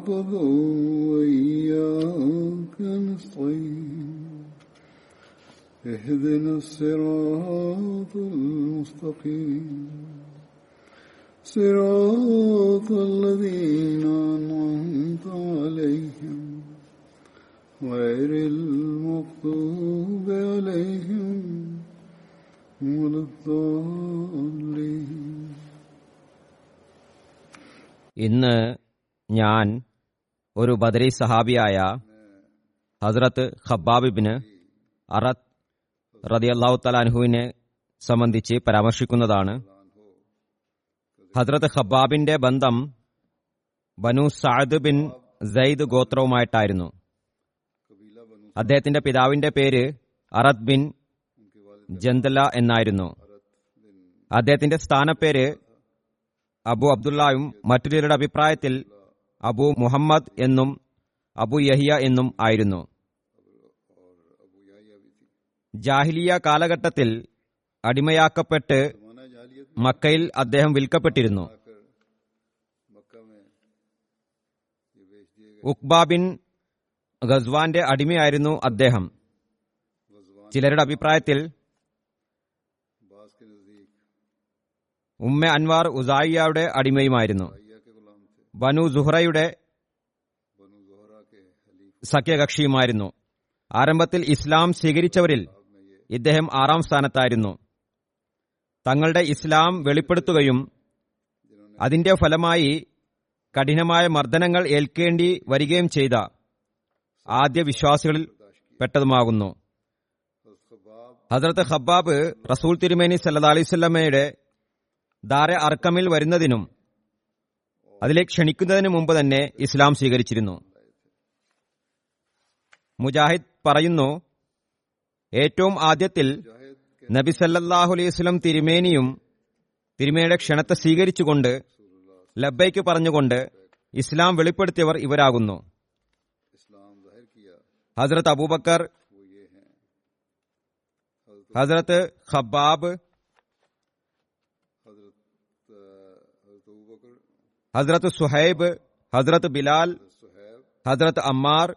نعبد وإياك نستعين اهدنا الصراط المستقيم صراط الذين أنعمت عليهم غير المغضوب عليهم ولا الضالين ഇന്ന് ഞാൻ ഒരു ബദരി സഹാബിയായ ഹസ്രത്ത് ഖബ്ബാബിബിന് അറത്ത് അള്ളാഹു തലാൻഹുവിനെ സംബന്ധിച്ച് പരാമർശിക്കുന്നതാണ്. ഹസ്രത്ത് ഖബ്ബാബിന്റെ ബന്ധം ബനു സാദ് ബിൻ സയ്ദ് ഗോത്രവുമായിട്ടായിരുന്നു. അദ്ദേഹത്തിന്റെ പിതാവിന്റെ പേര് അറത് ബിൻ ജന്തല എന്നായിരുന്നു. അദ്ദേഹത്തിന്റെ സ്ഥാനപ്പേര് അബു അബ്ദുള്ളയും മറ്റു ചിലരുടെ അഭിപ്രായത്തിൽ അബു മുഹമ്മദ് എന്നും അബു യഹിയ എന്നും ആയിരുന്നു. ജാഹിലിയ കാലഘട്ടത്തിൽ അടിമയാക്കപ്പെട്ട് മക്കയിൽ അദ്ദേഹം വിൽക്കപ്പെട്ടിരുന്നു. ഉക്ബ ബിൻ ഗസ്വാന്റെ അടിമയായിരുന്നു അദ്ദേഹം. ചിലരുടെ അഭിപ്രായത്തിൽ ഉമ്മ അൻവാർ ഉസായിയയുടെ അടിമയുമായിരുന്നു. ബനു സുഹ്റയുടെ സഖ്യകക്ഷിയുമായിരുന്നു. ആരംഭത്തിൽ ഇസ്ലാം സ്വീകരിച്ചവരിൽ ഇദ്ദേഹം ആറാം സ്ഥാനത്തായിരുന്നു. തങ്ങളുടെ ഇസ്ലാം വെളിപ്പെടുത്തുകയും അതിന്റെ ഫലമായി കഠിനമായ മർദ്ദനങ്ങൾ ഏൽക്കേണ്ടി വരികയും ചെയ്ത ആദ്യ വിശ്വാസികളിൽ പെട്ടതുമാകുന്നു. ഹസ്രത്ത് ഹബ്ബാബ് റസൂൽ തിരുമേനി സല്ലാ അലൈവല്ലമ്മയുടെ ദാര അർക്കമിൽ വരുന്നതിനും അതിലേക്ക് ക്ഷണിക്കുന്നതിന് മുമ്പ് തന്നെ ഇസ്ലാം സ്വീകരിച്ചിരുന്നു. മുജാഹിദ് പറയുന്നു ഏറ്റവും ആദ്യത്തിൽ നബി സല്ലല്ലാഹു അലൈഹി തിരുമേനിയും തിരുമേനിയുടെ ക്ഷണത്തെ സ്വീകരിച്ചുകൊണ്ട് ലബ്ബൈക്ക് പറഞ്ഞുകൊണ്ട് ഇസ്ലാം വെളിപ്പെടുത്തിയവർ ഇവരാകുന്നു. ഹസ്രത്ത് അബൂബക്കർ ഹസ്രത്ത് ഖബ്ബാബ് ഹസ്രത്ത് സുഹൈബ് ഹസ്രത്ത് ബിലാൽ ഹസ്രത്ത് അമ്മാർ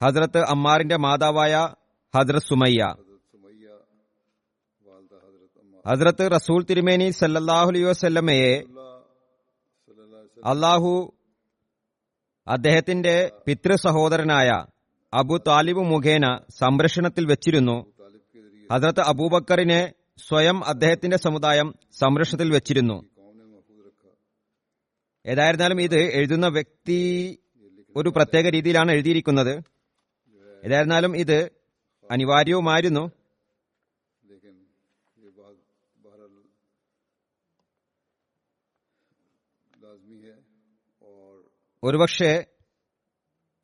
ഹസ്രത്ത് അമ്മാറിന്റെ മാതാവായ ഹസ്രത്ത് സുമയ്യ. ഹസ്രത്ത് റസൂൽ തിരുമേനി അലൈഹി വസല്ലമയെ അള്ളാഹു അദ്ദേഹത്തിന്റെ പിതൃ സഹോദരനായ അബു താലിബ് മുഖേന സംരക്ഷണത്തിൽ വെച്ചിരുന്നു. ഹസ്രത്ത് അബൂബക്കറിനെ സ്വയം അദ്ദേഹത്തിന്റെ സമുദായം സംരക്ഷണത്തിൽ വെച്ചിരുന്നു. ഏതായിരുന്നാലും ഇത് എഴുതുന്ന വ്യക്തി ഒരു പ്രത്യേക രീതിയിലാണ് എഴുതിയിരിക്കുന്നത്. ഏതായിരുന്നാലും ഇത് അനിവാര്യവുമായിരുന്നു. ഒരുപക്ഷെ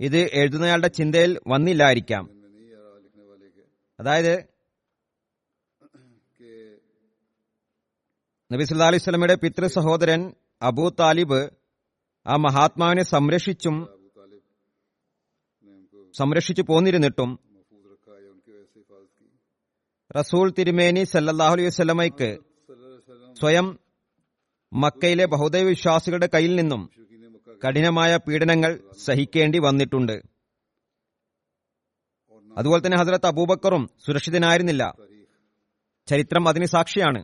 ഇത് എഴുതുന്നയാളുടെ ചിന്തയിൽ വന്നില്ലായിരിക്കാം. അതായത് നബി സല്ലാ അലൈഹി സ്വലമയുടെ പിതൃ സഹോദരൻ അബൂ താലിബ് ആ മഹാത്മാവിനെ സംരക്ഷിച്ചും സംരക്ഷിച്ചു പോന്നിരുന്നിട്ടും റസൂൽ തിരുമേനി സല്ലാഹു അലൈഹി വസ്ലമയ്ക്ക് സ്വയം മക്കയിലെ ബഹുദൈവ വിശ്വാസികളുടെ കയ്യിൽ നിന്നും കഠിനമായ പീഡനങ്ങൾ സഹിക്കേണ്ടി വന്നിട്ടുണ്ട്. അതുപോലെ തന്നെ ഹസരത്ത് അബൂബക്കറും സുരക്ഷിതനായിരുന്നില്ല. ചരിത്രം അതിന് സാക്ഷിയാണ്.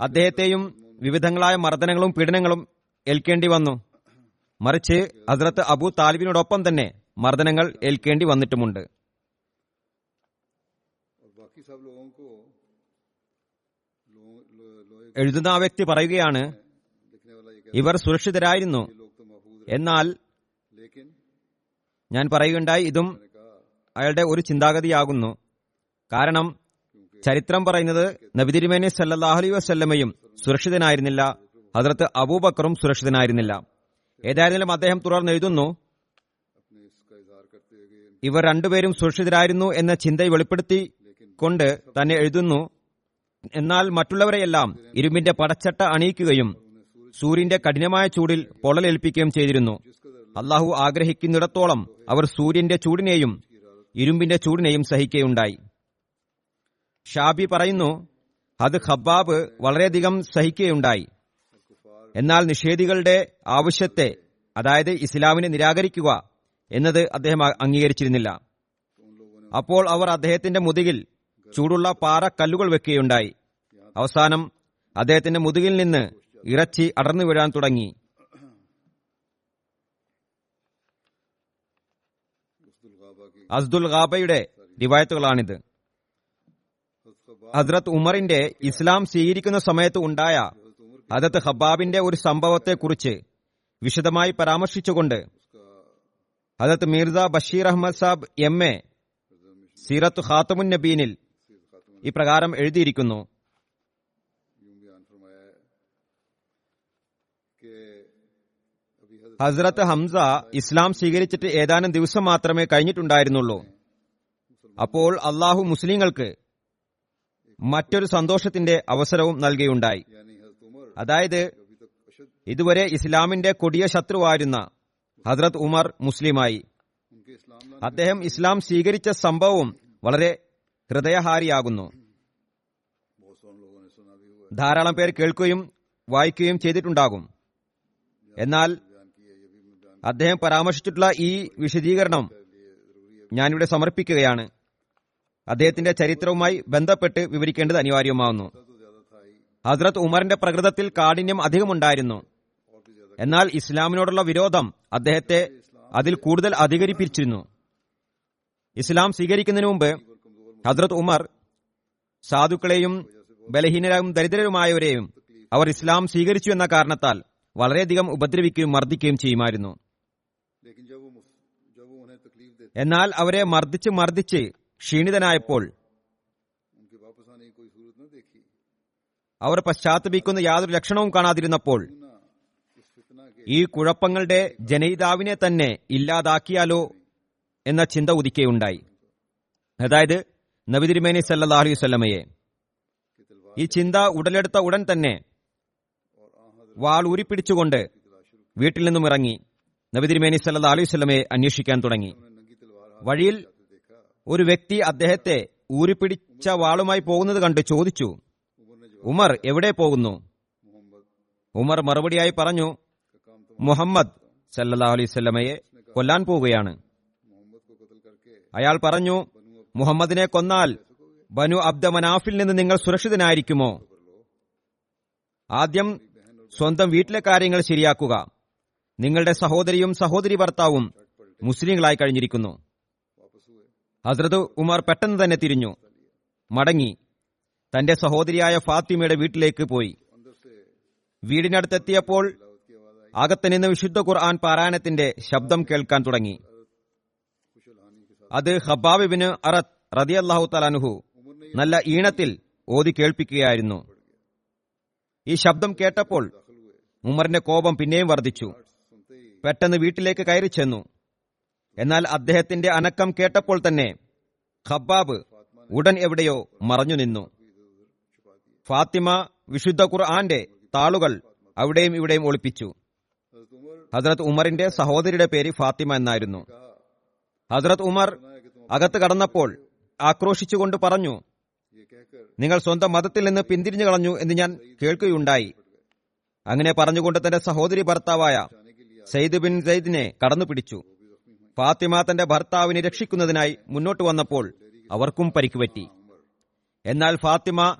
അദ്ദേഹത്തെയും വിവിധങ്ങളായ മർദ്ദനങ്ങളും പീഡനങ്ങളും ഏൽക്കേണ്ടി വന്നു. മറിച്ച് ഹസ്രത്ത് അബു താലിബിനോടൊപ്പം തന്നെ മർദ്ദനങ്ങൾ ഏൽക്കേണ്ടി വന്നിട്ടുമുണ്ട്. എഴുതുന്ന ആ വ്യക്തി പറയുകയാണ് ഇവർ സുരക്ഷിതരായിരുന്നു. എന്നാൽ ഞാൻ പറയുകയുണ്ടായി ഇതും അയാളുടെ ഒരു ചിന്താഗതിയാകുന്നു. കാരണം ചരിത്രം പറയുന്നത് നബിതിരുമേനി സല്ലാഹലി വസ്ല്ലമയും സുരക്ഷിതനായിരുന്നില്ല. ഹദ്രത്ത് അബൂബക്കറും സുരക്ഷിതനായിരുന്നില്ല. ഏതായിരുന്നാലും അദ്ദേഹം തുടർന്നെഴുതുന്നു ഇവർ രണ്ടുപേരും സുരക്ഷിതരായിരുന്നു എന്ന ചിന്തയെ വെളിപ്പെടുത്തി കൊണ്ട് തന്നെ എഴുതുന്നു എന്നാൽ മറ്റുള്ളവരെയെല്ലാം ഇരുമ്പിന്റെ പടച്ചട്ട അണിയിക്കുകയും സൂര്യന്റെ കഠിനമായ ചൂടിൽ പൊള്ളലേൽപ്പിക്കുകയും ചെയ്തിരുന്നു. അള്ളാഹു ആഗ്രഹിക്കുന്നിടത്തോളം അവർ സൂര്യന്റെ ചൂടിനെയും ഇരുമ്പിന്റെ ചൂടിനെയും സഹിക്കുകയുണ്ടായി. ഷാബി പറയുന്നു അത് ഖബ്ബാബ് വളരെയധികം സഹിക്കുകയുണ്ടായി. എന്നാൽ നിഷേധികളുടെ ആവശ്യത്തെ അതായത് ഇസ്ലാമിനെ നിരാകരിക്കുക എന്നത് അദ്ദേഹം അംഗീകരിച്ചിരുന്നില്ല. അപ്പോൾ അവർ അദ്ദേഹത്തിന്റെ മുതുകിൽ ചൂടുള്ള പാറ കല്ലുകൾ വെക്കുകയുണ്ടായി. അവസാനം അദ്ദേഹത്തിന്റെ മുതുകിൽ നിന്ന് ഇറച്ചി അടർന്നു വീഴാൻ തുടങ്ങി. അസ്ദുൽ ഗാബയുടെ റിവായത്തുകളാണിത്. ഹസ്രത് ഉമറിന്റെ ഇസ്ലാം സ്വീകരിക്കുന്ന സമയത്ത് ഉണ്ടായ ഹദത്ത് ഹബാബിന്റെ ഒരു സംഭവത്തെക്കുറിച്ച് വിശദമായി പരാമർശിച്ചുകൊണ്ട് ഹദത്ത് മീർസ ബഷീർ അഹമ്മദ് സാബ് എം എ സീറത്ത് ഖാത്തമുൻ നബീനിൽ ഇപ്രകാരം എഴുതിയിരിക്കുന്നു. ഹസ്രത്ത് ഹംസ ഇസ്ലാം സ്വീകരിച്ചിട്ട് ഏതാനും ദിവസം മാത്രമേ കഴിഞ്ഞിട്ടുണ്ടായിരുന്നുള്ളൂ. അപ്പോൾ അള്ളാഹു മുസ്ലിങ്ങൾക്ക് മറ്റൊരു സന്തോഷത്തിന്റെ അവസരവും നൽകിയുണ്ടായി. അതായത് ഇതുവരെ ഇസ്ലാമിന്റെ കൊടിയ ശത്രുവായിരുന്ന ഹജ്രത് ഉമർ മുസ്ലിമായി. അദ്ദേഹം ഇസ്ലാം സ്വീകരിച്ച സംഭവവും വളരെ ഹൃദയഹാരിയാകുന്നു. ധാരാളം പേർ കേൾക്കുകയും വായിക്കുകയും ചെയ്തിട്ടുണ്ടാകും. എന്നാൽ അദ്ദേഹം പരാമർശിച്ചിട്ടുള്ള ഈ വിശദീകരണം ഞാനിവിടെ സമർപ്പിക്കുകയാണ്. അദ്ദേഹത്തിന്റെ ചരിത്രവുമായി ബന്ധപ്പെട്ട് വിവരിക്കേണ്ടത് അനിവാര്യമാവുന്നു. ഹസ്രത് ഉമറിന്റെ പ്രകൃതത്തിൽ കാഠിന്യം അധികമുണ്ടായിരുന്നു. എന്നാൽ ഇസ്ലാമിനോടുള്ള വിരോധം അദ്ദേഹത്തെ അതിൽ കൂടുതൽ അധികരിപ്പിച്ചിരുന്നു. ഇസ്ലാം സ്വീകരിക്കുന്നതിന് മുമ്പ് ഹസ്രത് ഉമർ സാധുക്കളെയും ബലഹീനരായും ദരിദ്രരുമായവരെയും അവർ ഇസ്ലാം സ്വീകരിച്ചു എന്ന കാരണത്താൽ വളരെയധികം ഉപദ്രവിക്കുകയും മർദ്ദിക്കുകയും ചെയ്യുമായിരുന്നു. എന്നാൽ അവരെ മർദ്ദിച്ച് മർദ്ദിച്ച് ക്ഷീണിതനായപ്പോൾ അവർ പശ്ചാത്തപിക്കുന്ന യാതൊരു ലക്ഷണവും കാണാതിരുന്നപ്പോൾ ഈ കുഴപ്പങ്ങളുടെ ജനയിതാവിനെ തന്നെ ഇല്ലാതാക്കിയാലോ എന്ന ചിന്ത ഉദിക്കുകയുണ്ടായി. അതായത് നബിതിരുമേനി സല്ലാഹു അലൈഹി ഈ ചിന്ത ഉടലെടുത്ത ഉടൻ തന്നെ വാൾ ഊരിപ്പിടിച്ചുകൊണ്ട് വീട്ടിൽ നിന്നും ഇറങ്ങി നബിതിരുമേനി സല്ലാ അലൈഹി സ്വല്ലമയെ അന്വേഷിക്കാൻ തുടങ്ങി. വഴിയിൽ ഒരു വ്യക്തി അദ്ദേഹത്തെ ഊരിപ്പിടിച്ച വാളുമായി പോകുന്നത് കണ്ട് ചോദിച്ചു ഉമർ എവിടെ പോകുന്നു? ഉമർ മറുപടിയായി പറഞ്ഞു മുഹമ്മദ് സല്ലാ അലൈവല്ലമയെ കൊല്ലാൻ പോവുകയാണ്. അയാൾ പറഞ്ഞു മുഹമ്മദിനെ കൊന്നാൽ ബനു അബ്ദ മനാഫിൽ നിന്ന് നിങ്ങൾ സുരക്ഷിതനായിരിക്കുമോ? ആദ്യം സ്വന്തം വീട്ടിലെ കാര്യങ്ങൾ ശരിയാക്കുക. നിങ്ങളുടെ സഹോദരിയും സഹോദരി ഭർത്താവും മുസ്ലിങ്ങളായി കഴിഞ്ഞിരിക്കുന്നു. ഹസ്രത് ഉമർ പെട്ടെന്ന് തന്നെ തിരിഞ്ഞു. മടങ്ങി. തന്റെ സഹോദരിയായ ഫാത്തിമയുടെ വീട്ടിലേക്ക് പോയി. വീടിനടുത്തെത്തിയപ്പോൾ അകത്ത് നിന്ന് വിശുദ്ധ ഖുർആൻ പാരായണത്തിന്റെ ശബ്ദം കേൾക്കാൻ തുടങ്ങി. അത് ഹബാബിബിന് അറത് റതി അള്ളാഹു തലാനുഹു നല്ല ഈണത്തിൽ ഓതി കേൾപ്പിക്കുകയായിരുന്നു. ഈ ശബ്ദം കേട്ടപ്പോൾ ഉമറിന്റെ കോപം പിന്നെയും വർദ്ധിച്ചു. പെട്ടെന്ന് വീട്ടിലേക്ക് കയറി ചെന്നു. എന്നാൽ അദ്ദേഹത്തിന്റെ അനക്കം കേട്ടപ്പോൾ തന്നെ ഖബ്ബാബ് ഉടൻ എവിടെയോ മറഞ്ഞു നിന്നു. ഫാത്തിമ വിശുദ്ധ ഖുർആന്റെ താളുകൾ അവിടെയും ഇവിടെയും ഒളിപ്പിച്ചു. ഹസ്രത് ഉമറിന്റെ സഹോദരിയുടെ പേര് ഫാത്തിമ എന്നായിരുന്നു. ഹസ്രത് ഉമർ അകത്ത് കടന്നപ്പോൾ ആക്രോശിച്ചുകൊണ്ട് പറഞ്ഞു നിങ്ങൾ സ്വന്തം മതത്തിൽ നിന്ന് പിന്തിരിഞ്ഞു കളഞ്ഞു എന്ന് ഞാൻ കേൾക്കുകയുണ്ടായി. അങ്ങനെ പറഞ്ഞുകൊണ്ട് തന്റെ സഹോദരി ഭർത്താവായ സെയ്ദ് ബിൻ സെയ്ദിനെ കടന്നു പിടിച്ചു ഫാത്തിമ തന്റെ ഭർത്താവിനെ രക്ഷിക്കുന്നതിനായി മുന്നോട്ട് വന്നപ്പോൾ അവർക്കും പരിക്കുപറ്റി എന്നാൽ ഫാത്തിമ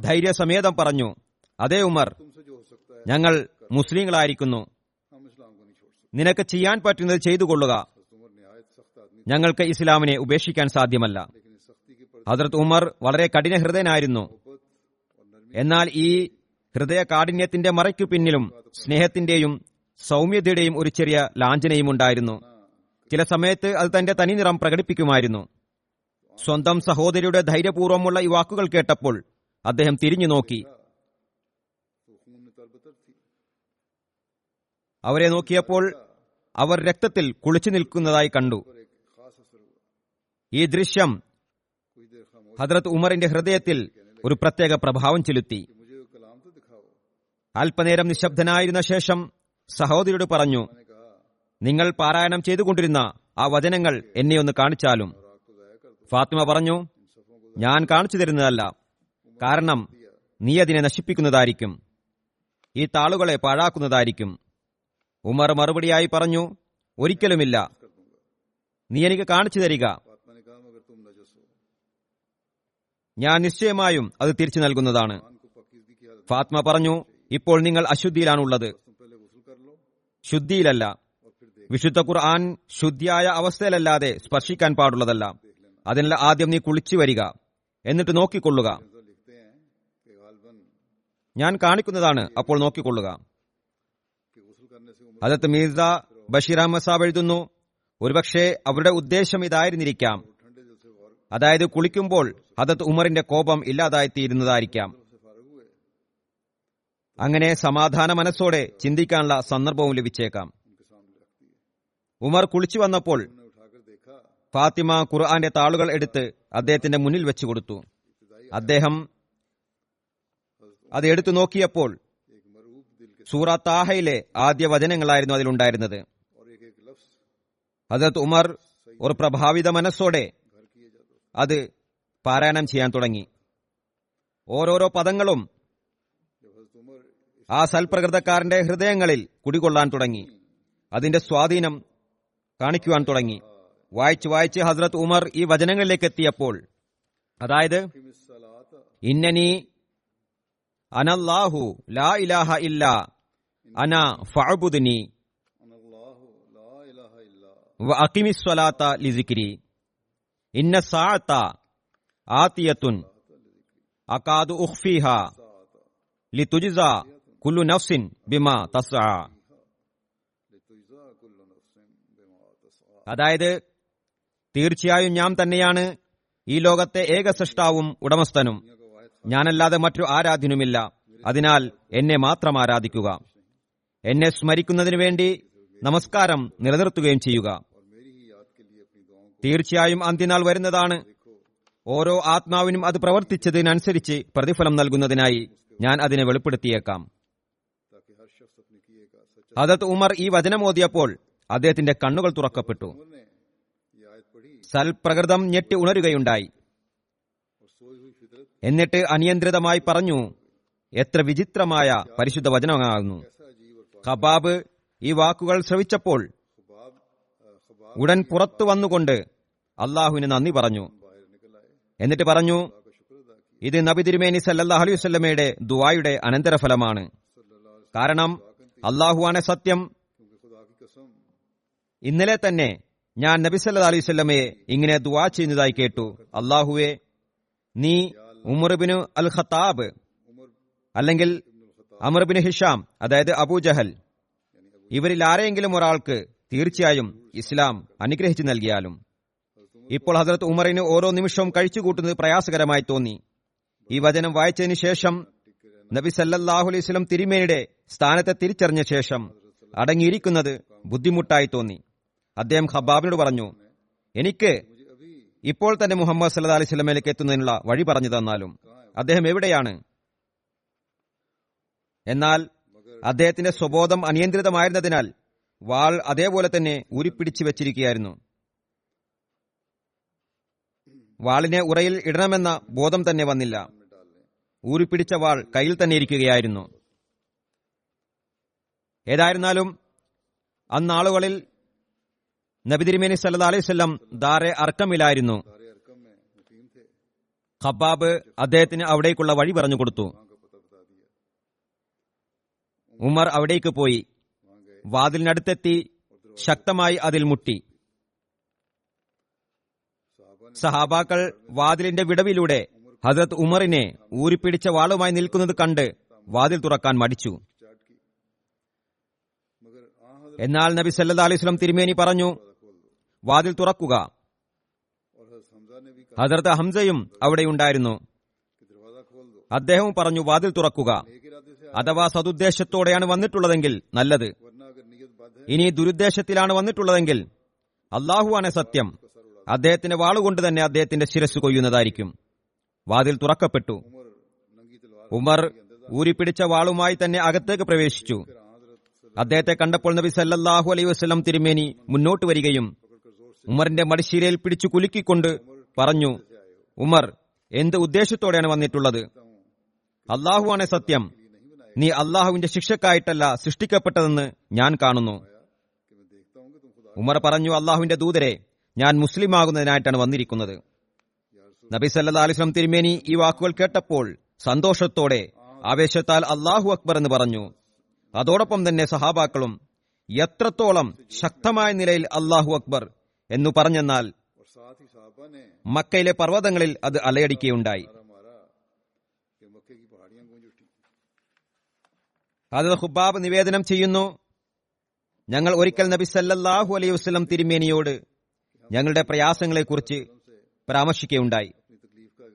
ധൈര്യസമേതം പറഞ്ഞു അതേ ഉമർ ഞങ്ങൾ മുസ്ലിങ്ങളായിരിക്കുന്നു. നിനക്ക് ചെയ്യാൻ പറ്റുന്നത് ചെയ്തു കൊള്ളുക. ഞങ്ങൾക്ക് ഇസ്ലാമിനെ ഉപേക്ഷിക്കാൻ സാധ്യമല്ല. ഹജറത് ഉമർ വളരെ കഠിന ഹൃദയനായിരുന്നു. എന്നാൽ ഈ ഹൃദയ കാഠിന്യത്തിന്റെ മറയ്ക്കു പിന്നിലും സ്നേഹത്തിന്റെയും സൗമ്യതയുടെയും ഒരു ചെറിയ ലാഞ്ചനയും ഉണ്ടായിരുന്നു ചില സമയത്ത് അത് തന്റെ തനിനിറം പ്രകടിപ്പിക്കുമായിരുന്നു. സ്വന്തം സഹോദരിയുടെ ധൈര്യപൂർവമുള്ള ഈ വാക്കുകൾ കേട്ടപ്പോൾ അദ്ദേഹം തിരിഞ്ഞു നോക്കി. അവരെ നോക്കിയപ്പോൾ അവർ രക്തത്തിൽ കുളിച്ചു നിൽക്കുന്നതായി കണ്ടു. ഈ ദൃശ്യം ഹദ്രത്ത് ഉമറിന്റെ ഹൃദയത്തിൽ ഒരു പ്രത്യേക പ്രഭാവം ചെലുത്തി. അല്പനേരം നിശബ്ദനായിരുന്ന ശേഷം സഹോദരിയോട് പറഞ്ഞു നിങ്ങൾ പാരായണം ചെയ്തുകൊണ്ടിരുന്ന ആ വചനങ്ങൾ എന്നെ ഒന്ന് കാണിച്ചാലും. ഫാത്തിമ പറഞ്ഞു ഞാൻ കാണിച്ചു തരുന്നതല്ല. കാരണം നീ അതിനെ നശിപ്പിക്കുന്നതായിരിക്കും. ഈ താളുകളെ പാഴാക്കുന്നതായിരിക്കും. ഉമർ മറുപടിയായി പറഞ്ഞു ഒരിക്കലുമില്ല. നീ എനിക്ക് കാണിച്ചു തരിക. ഞാൻ നിശ്ചയമായും അത് തിരിച്ചു നൽകുന്നതാണ്. ഫാത്മ പറഞ്ഞു ഇപ്പോൾ നിങ്ങൾ അശുദ്ധിയിലാണുള്ളത്. ശുദ്ധിയിലല്ല. വിശുദ്ധ ഖുർആൻ ശുദ്ധിയായ അവസ്ഥയിലല്ലാതെ സ്പർശിക്കാൻ പാടുള്ളതല്ല. അതിനാൽ ആദ്യം നീ കുളിച്ചു വരിക. എന്നിട്ട് നോക്കിക്കൊള്ളുക. ഞാൻ കാണിക്കുന്നതാണ്. അപ്പോൾ നോക്കിക്കൊള്ളുക. അതത് മീർദ ബഷീർ അഹമ്മദ് സാബ് എഴുതുന്നു ഒരുപക്ഷെ അവരുടെ ഉദ്ദേശം ഇതായിരുന്നിരിക്കാം. അതായത് കുളിക്കുമ്പോൾ ഹദത്ത് ഉമറിന്റെ കോപം ഇല്ലാതായിത്തീരുന്നതായിരിക്കാം. അങ്ങനെ സമാധാന മനസ്സോടെ ചിന്തിക്കാനുള്ള സന്ദർഭവും ലഭിച്ചേക്കാം. ഉമർ കുളിച്ചു വന്നപ്പോൾ ഫാത്തിമ ഖുർആന്റെ താളുകൾ എടുത്ത് അദ്ദേഹത്തിന്റെ മുന്നിൽ വെച്ചു കൊടുത്തു. അദ്ദേഹം അത് എടുത്തു നോക്കിയപ്പോൾ സൂറ താഹയിലെ ആദ്യ വചനങ്ങളായിരുന്നു അതിലുണ്ടായിരുന്നത്. ഹസരത് ഉമർ ഒരു പ്രഭാവിത മനസ്സോടെ അത് പാരായണം ചെയ്യാൻ തുടങ്ങി. ഓരോരോ പദങ്ങളും ആ സൽപ്രകൃതക്കാരന്റെ ഹൃദയങ്ങളിൽ കുടികൊള്ളാൻ തുടങ്ങി. അതിന്റെ സ്വാധീനം കാണിക്കുവാൻ തുടങ്ങി. വായിച്ച് വായിച്ച് ഹസ്രത്ത് ഉമർ ഈ വചനങ്ങളിലേക്ക് എത്തിയപ്പോൾ അതായത് ഇന്നനി അനല്ലാഹു ലാ ഇലാഹ ഇല്ല അന ഫഅബുദ്നി വ ഇന്ന സാഅത്ത ആത്തിയത്തുൻ അക്കാദു ഉഖ്ഫീഹ ലിതുജ്സ കുല്ലു നഫ്സിൻ ബിമാ തസ്അ അതായത് തീർച്ചയായും ഞാൻ തന്നെയാണ് ഈ ലോകത്തെ ഏക സൃഷ്ടാവും ഉടമസ്ഥനും. ഞാനല്ലാതെ മറ്റു ആരാധ്യനുമില്ല അതിനാൽ എന്നെ മാത്രം ആരാധിക്കുക. എന്നെ സ്മരിക്കുന്നതിനു വേണ്ടി നമസ്കാരം നിലനിർത്തുകയും ചെയ്യുക. തീർച്ചയായും അന്ത്യനാൾ വരുന്നതാണ്. ഓരോ ആത്മാവിനും അത് പ്രവർത്തിച്ചതിനനുസരിച്ച് പ്രതിഫലം നൽകുന്നതിനായി ഞാൻ അതിനെ വെളിപ്പെടുത്തിയേക്കാം. അതത് ഉമർ ഈ വചനം ഓതിയപ്പോൾ അദ്ദേഹത്തിന്റെ കണ്ണുകൾ തുറക്കപ്പെട്ടു. സൽപ്രകൃതം ഞെട്ടി ഉണരുകയുണ്ടായി. എന്നിട്ട് അനിയന്ത്രിതമായി പറഞ്ഞു എത്ര വിചിത്രമായ പരിശുദ്ധ വചനമാകുന്നു ഖബാബ് ഈ വാക്കുകൾ ശ്രവിച്ചപ്പോൾ ഉടൻ പുറത്തു വന്നുകൊണ്ട് അള്ളാഹുവിന് നന്ദി പറഞ്ഞു. എന്നിട്ട് പറഞ്ഞു ഇത് നബി തിരുമേനി സല്ലാഹ് അലൈഹി ദുവായുടെ അനന്തരഫലമാണ്. കാരണം അള്ളാഹുവാണ് സത്യം ഇന്നലെ തന്നെ ഞാൻ നബിസല്ലാ അലൈഹി സ്വല്ലമയെ ഇങ്ങനെ ദുവാ ചെയ്യുന്നതായി കേട്ടു. അള്ളാഹുവെ നീ ഉമർബിനു അൽ ഖത്താബ് അല്ലെങ്കിൽ അമർബിന് ഹിഷാം അതായത് അബൂ ജഹൽ ഇവരിൽ ആരെയെങ്കിലും ഒരാൾക്ക് തീർച്ചയായും ഇസ്ലാം അനുഗ്രഹിച്ചു നൽകിയാലും ഇപ്പോൾ ഹസരത്ത് ഉമറിന് ഓരോ നിമിഷവും കഴിച്ചുകൂട്ടുന്നത് പ്രയാസകരമായി തോന്നി. ഈ വചനം വായിച്ചതിന് ശേഷം നബി സല്ലല്ലാഹു അലൈഹി സ്വലം തിരുമേനിയുടെ സ്ഥാനത്തെ തിരിച്ചറിഞ്ഞ ശേഷം അടങ്ങിയിരിക്കുന്നത് ബുദ്ധിമുട്ടായി തോന്നി. അദ്ദേഹം ഖബാബിനോട് പറഞ്ഞു എനിക്ക് ഇപ്പോൾ തന്നെ മുഹമ്മദ് സല്ലാ അലൈഹി സ്വലമയിലേക്ക് എത്തുന്നതിനുള്ള വഴി പറഞ്ഞു തന്നാലും അദ്ദേഹം എവിടെയാണ്? എന്നാൽ അദ്ദേഹത്തിന്റെ സ്വബോധം അനിയന്ത്രിതമായിരുന്നതിനാൽ വാൾ അതേപോലെ തന്നെ ഉരുപ്പിടിച്ചു വെച്ചിരിക്കുകയായിരുന്നു. വാളിനെ ഉറയിൽ ഇടണമെന്ന ബോധം തന്നെ വന്നില്ല. ഊരിപ്പിടിച്ച വാൾ കയ്യിൽ തന്നെ ഇരിക്കുകയായിരുന്നു. ഏതായിരുന്നാലും അന്നാളുകളിൽ നബിതിരിമേനി സല്ലാ അലൈവല്ലം ദാറെ അർക്കമിലായിരുന്നു. ഖബാബ് അദ്ദേഹത്തിന് അവിടേക്കുള്ള വഴി പറഞ്ഞു കൊടുത്തു. ഉമർ അവിടേക്ക് പോയി. വാതിലിനടുത്തെത്തി ശക്തമായി അതിൽ മുട്ടി. സഹാബാക്കൾ വാതിലിന്റെ വിടവിലൂടെ ഹസരത് ഉമറിനെ ഊരിപ്പിടിച്ച വാളുമായി നിൽക്കുന്നത് കണ്ട് വാതിൽ തുറക്കാൻ മടിച്ചു. എന്നാൽ നബി സല്ലാ അലൈഹി സ്വലം തിരുമേനി പറഞ്ഞു വാതിൽ തുറക്കുക. ഹസരത്ത് ഹംസയും അവിടെ ഉണ്ടായിരുന്നു. അദ്ദേഹവും പറഞ്ഞു വാതിൽ തുറക്കുക. അഥവാ സതുദ്ദേശത്തോടെയാണ് വന്നിട്ടുള്ളതെങ്കിൽ നല്ലത്. ഇനി ദുരുദ്ദേശത്തിലാണ് വന്നിട്ടുള്ളതെങ്കിൽ അള്ളാഹുവാണ് സത്യം. അദ്ദേഹത്തിന്റെ വാളുകൊണ്ട് തന്നെ അദ്ദേഹത്തിന്റെ ശിരസ് കൊയ്യുന്നതായിരിക്കും. വാതിൽ തുറക്കപ്പെട്ടു. ഉമർ ഊരിപ്പിടിച്ച വാളുമായി തന്നെ അകത്തേക്ക് പ്രവേശിച്ചു. അദ്ദേഹത്തെ കണ്ടപ്പോൾ നബി സല്ലാഹു അലൈവസ്ലം തിരുമേനി മുന്നോട്ട് വരികയും ഉമറിന്റെ മടിശീലയിൽ പിടിച്ചു കുലുക്കിക്കൊണ്ട് പറഞ്ഞു ഉമർ എന്ത് ഉദ്ദേശത്തോടെയാണ് വന്നിട്ടുള്ളത്? അള്ളാഹുവാണ് സത്യം. നീ അള്ളാഹുവിന്റെ ശിക്ഷക്കായിട്ടല്ല സൃഷ്ടിക്കപ്പെട്ടതെന്ന് ഞാൻ കാണുന്നു. ഉമർ പറഞ്ഞു അള്ളാഹുവിന്റെ ദൂതരെ ഞാൻ മുസ്ലിം ആകുന്നതിനായിട്ടാണ് വന്നിരിക്കുന്നത്. നബി സല്ലാ അലിസ്ലം തിരുമേനി ഈ വാക്കുകൾ കേട്ടപ്പോൾ സന്തോഷത്തോടെ ആവേശത്താൽ അള്ളാഹു അക്ബർ എന്ന് പറഞ്ഞു. അതോടൊപ്പം തന്നെ സഹാബാക്കളും എത്രത്തോളം ശക്തമായ നിലയിൽ അള്ളാഹു അക്ബർ എന്നു പറഞ്ഞെന്നാൽ മക്കയിലെ പർവതങ്ങളിൽ അത് അലയടിക്കുകയുണ്ടായി. ഹജത് ഹുബാബ് നിവേദനം ചെയ്യുന്നു ഞങ്ങൾ ഒരിക്കൽ നബി സല്ലല്ലാഹു അലൈഹി വസ്ലം തിരുമേനിയോട് ഞങ്ങളുടെ പ്രയാസങ്ങളെക്കുറിച്ച് പരാമർശിക്കുകയുണ്ടായി.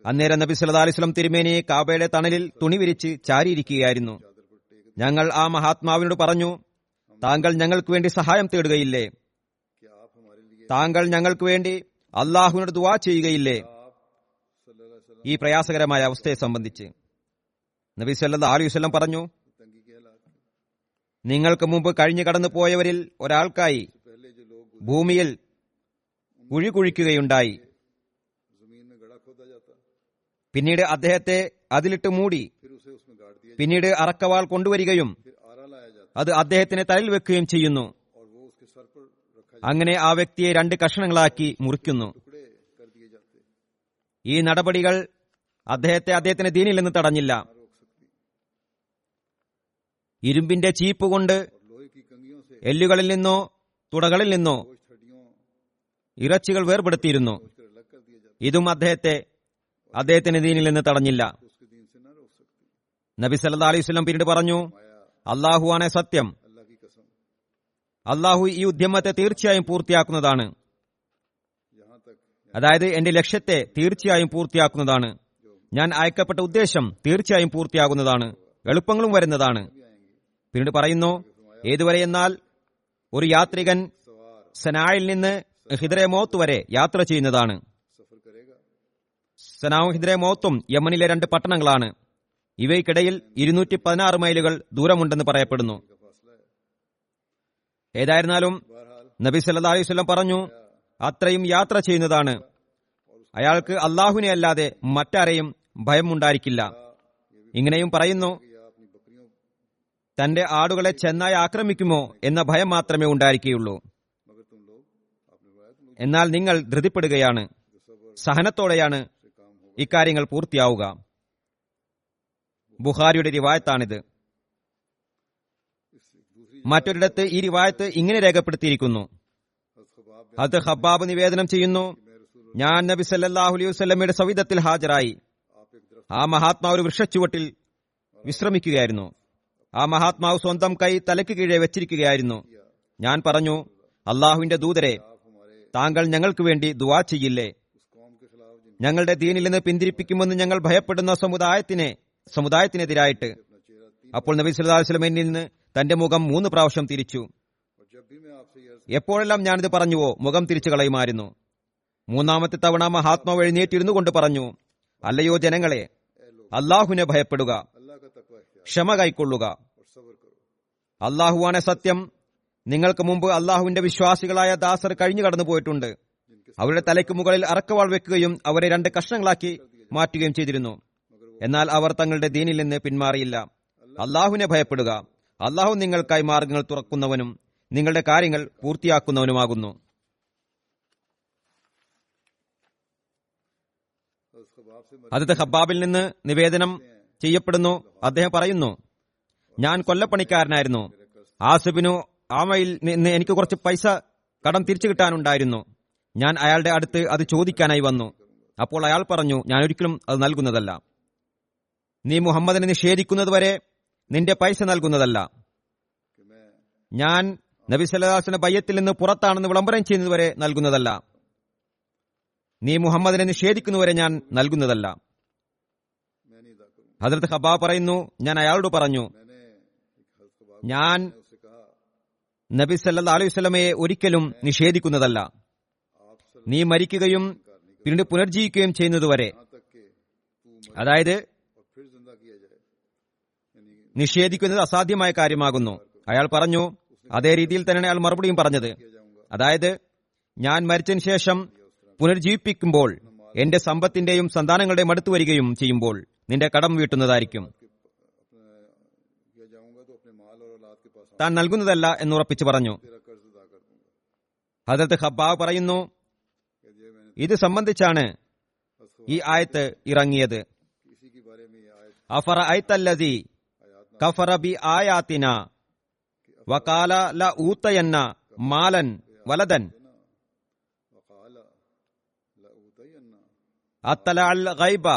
അന്നേരം നബി സല്ലാ അലൈവലം തിരുമേനിയെ കാബയുടെ തണലിൽ തുണി വിരിച്ച് ചാരിയിരിക്കുകയായിരുന്നു. ഞങ്ങൾ ആ മഹാത്മാവിനോട് പറഞ്ഞു താങ്കൾ ഞങ്ങൾക്ക് വേണ്ടി സഹായം തേടുകയില്ലേ? താങ്കൾ ഞങ്ങൾക്ക് വേണ്ടി അള്ളാഹുവിനോട് ദുവാ ചെയ്യുകയില്ലേ? ഈ പ്രയാസകരമായ അവസ്ഥയെ സംബന്ധിച്ച്. നബി ആലുസ്വല്ലം പറഞ്ഞു നിങ്ങൾക്ക് മുമ്പ് കഴിഞ്ഞു കടന്നു പോയവരിൽ ഒരാൾക്കായി ഭൂമിയിൽ കുഴി കുഴിക്കുകയുണ്ടായി. പിന്നീട് അദ്ദേഹത്തെ അതിലിട്ട് മൂടി പിന്നീട് അറക്കവാൾ കൊണ്ടുവരികയും അത് അദ്ദേഹത്തിന് തലയിൽ വെക്കുകയും ചെയ്യുന്നു. അങ്ങനെ ആ വ്യക്തിയെ രണ്ട് കഷണങ്ങളാക്കി മുറിക്കുന്നു. ഈ നടപടികൾ അദ്ദേഹത്തെ അദ്ദേഹത്തിന് ദീനിൽ നിന്ന് തടഞ്ഞില്ല. ഇരുമ്പിന്റെ ചീപ്പ് കൊണ്ട് എല്ലുകളിൽ നിന്നോ തുടകളിൽ നിന്നോ ഇറച്ചികൾ വേർപെടുത്തിയിരുന്നു. ഇതും അദ്ദേഹത്തെ അദ്ദേഹത്തിന് ദീനിൽ നിന്ന് തടഞ്ഞില്ല. നബി സല്ലാ അലൈഹി സ്വലം പിന്നീട് പറഞ്ഞു അള്ളാഹുവാണ് സത്യം. അള്ളാഹു ഈ ഉദ്യമത്തെ തീർച്ചയായും പൂർത്തിയാക്കുന്നതാണ്. അതായത് എന്റെ ലക്ഷ്യത്തെ തീർച്ചയായും പൂർത്തിയാക്കുന്നതാണ്. ഞാൻ അയക്കപ്പെട്ട ഉദ്ദേശം തീർച്ചയായും പൂർത്തിയാകുന്നതാണ്. എളുപ്പങ്ങളും വരുന്നതാണ്. പിന്നീട് പറയുന്നു ഏതുവരെ എന്നാൽ ഒരു യാത്രികൻ സനായിൽ നിന്ന് ഹിദ്രെ മോത്ത് വരെ യാത്ര ചെയ്യുന്നതാണ്. സനാവും ഹിദ്രെ മോത്തും യമനിലെ രണ്ട് പട്ടണങ്ങളാണ്. ഇവയ്ക്കിടയിൽ ഇരുന്നൂറ്റി പതിനാറ് മൈലുകൾ ദൂരമുണ്ടെന്ന് പറയപ്പെടുന്നു. ഏതായിരുന്നാലും നബി സല്ലാ അലൈവല്ലം പറഞ്ഞു അത്രയും യാത്ര ചെയ്യുന്നതാണ്. അയാൾക്ക് അള്ളാഹുവിനെ അല്ലാതെ മറ്റാരെയും ഭയമുണ്ടായിരിക്കില്ല. ഇങ്ങനെയും പറയുന്നു തന്റെ ആടുകളെ ചെന്നായി ആക്രമിക്കുമോ എന്ന ഭയം മാത്രമേ ഉണ്ടായിരിക്കുകയുള്ളൂ. എന്നാൽ നിങ്ങൾ ധൃതിപ്പെടുകയാണ് സഹനത്തോടെയാണ് ഇക്കാര്യങ്ങൾ പൂർത്തിയാവുക. ബുഹാരിയുടെ റിവായത്താണിത്. മറ്റൊരിടത്ത് ഈ റിവായത്ത് ഇങ്ങനെ രേഖപ്പെടുത്തിയിരിക്കുന്നു. അത് ഹബ്ബാബ് നിവേദനം ചെയ്യുന്നു ഞാൻ നബി സല്ലാഹുലി അലൈഹി വസ്ലമയുടെ സവിധത്തിൽ ഹാജരായി. ആ മഹാത്മാവ് ഒരു വൃക്ഷച്ചുവട്ടിൽ വിശ്രമിക്കുകയായിരുന്നു. ആ മഹാത്മാവ് സ്വന്തം കൈ തലയ്ക്ക് കീഴെ വെച്ചിരിക്കുകയായിരുന്നു. ഞാൻ പറഞ്ഞു അള്ളാഹുവിന്റെ ദൂതരെ താങ്കൾ ഞങ്ങൾക്ക് വേണ്ടി ദുവാ ചെയ്യില്ലേ? ഞങ്ങളുടെ ദീനിൽ നിന്ന് പിന്തിരിപ്പിക്കുമെന്ന് ഞങ്ങൾ ഭയപ്പെടുന്ന സമുദായത്തിനെ സമുദായത്തിനെതിരായിട്ട്. അപ്പോൾ നബി സല്ലാ നിന്ന് തന്റെ മുഖം മൂന്ന് പ്രാവശ്യം തിരിച്ചു. എപ്പോഴെല്ലാം ഞാനിത് പറഞ്ഞുവോ മുഖം തിരിച്ചു കളയുമായിരുന്നു. മൂന്നാമത്തെ തവണ മഹാത്മാവ് എഴുന്നേറ്റിരുന്നു കൊണ്ട് പറഞ്ഞു അല്ലയോ ജനങ്ങളെ അള്ളാഹുവിനെ ഭയപ്പെടുക ക്ഷമ കൈക്കൊള്ളുക. അള്ളാഹുവാണ് സത്യം. നിങ്ങൾക്ക് മുമ്പ് അള്ളാഹുവിന്റെ വിശ്വാസികളായ ദാസർ കഴിഞ്ഞു കടന്നു പോയിട്ടുണ്ട്. അവരുടെ തലയ്ക്ക് മുകളിൽ അറക്കവാൾ വെക്കുകയും അവരെ രണ്ട് കഷ്ണങ്ങളാക്കി മാറ്റുകയും ചെയ്തിരുന്നു. എന്നാൽ അവർ തങ്ങളുടെ ദീനിൽ നിന്ന് പിന്മാറിയില്ല. അള്ളാഹുവിനെ ഭയപ്പെടുക. അള്ളാഹു നിങ്ങൾക്കായി മാർഗങ്ങൾ തുറക്കുന്നവനും നിങ്ങളുടെ കാര്യങ്ങൾ പൂർത്തിയാക്കുന്നവനുമാകുന്നു. അതത് ഹബ്ബാബിൽ നിന്ന് നിവേദനം ചെയ്യപ്പെടുന്നു. അദ്ദേഹം പറയുന്നു ഞാൻ കൊല്ലപ്പണിക്കാരനായിരുന്നു. ആസിബിനു ആമയിൽ നിന്ന് എനിക്ക് കുറച്ച് പൈസ കടം തിരിച്ചു കിട്ടാനുണ്ടായിരുന്നു. ഞാൻ അയാളുടെ അടുത്ത് അത് ചോദിക്കാനായി വന്നു. അപ്പോൾ അയാൾ പറഞ്ഞു ഞാൻ ഒരിക്കലും അത് നൽകുന്നതല്ല. നീ മുഹമ്മദിനെ നിഷേധിക്കുന്നതുവരെ നിന്റെ പൈസ നൽകുന്നതല്ല. ഞാൻ നബിസല്ലാസിന്റെ ബയ്യത്തിൽ നിന്ന് പുറത്താണെന്ന് വിളംബരം ചെയ്യുന്നതുവരെ നൽകുന്നതല്ല. നീ മുഹമ്മദിനെ നിഷേധിക്കുന്നവരെ ഞാൻ നൽകുന്നതല്ല. ഹജരത് ഹബാ പറയുന്നു ഞാൻ അയാളോട് പറഞ്ഞു ഞാൻ നബി സല്ലാ അലൈഹി സ്വലമയെ ഒരിക്കലും നിഷേധിക്കുന്നതല്ല. നീ മരിക്കുകയും പിന്നീട് പുനർജീവിക്കുകയും ചെയ്യുന്നതുവരെ. അതായത് നിഷേധിക്കുന്നത് അസാധ്യമായ കാര്യമാകുന്നു. അയാൾ പറഞ്ഞു അതേ രീതിയിൽ തന്നെയാണ് അയാൾ മറുപടിയും പറഞ്ഞത്. അതായത് ഞാൻ മരിച്ചതിന് ശേഷം പുനർജീവിപ്പിക്കുമ്പോൾ എന്റെ സമ്പത്തിന്റെയും സന്താനങ്ങളുടെയും അടുത്തു വരികയും ചെയ്യുമ്പോൾ നിന്റെ കടം വീട്ടുന്നതായിരിക്കും. താൻ നൽകുന്നതല്ല എന്ന് ഉറപ്പിച്ചു പറഞ്ഞു. ഹജരത്ത് ഹബ്ബാവ് പറയുന്നു ഇത് സംബന്ധിച്ചാണ് ഈ ആയത്ത് ഇറങ്ങിയത്. അഫറ ഐത്തല്ലതി كفر بآياتنا. وقال لا أوتينا مالا ولدا اطلع الغيب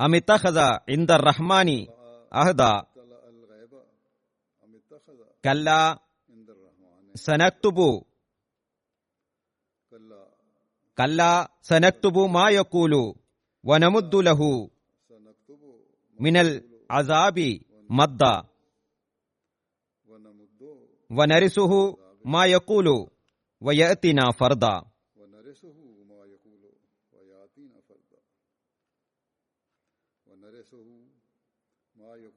أم اتخذ عند الرحمن أهدا كلا سنكتب كلا سنكتب ما يقول ونمد له من ال അസാബി മദ്ദ. വനരിസുഹു മാ വയത്തിന ഫർദ.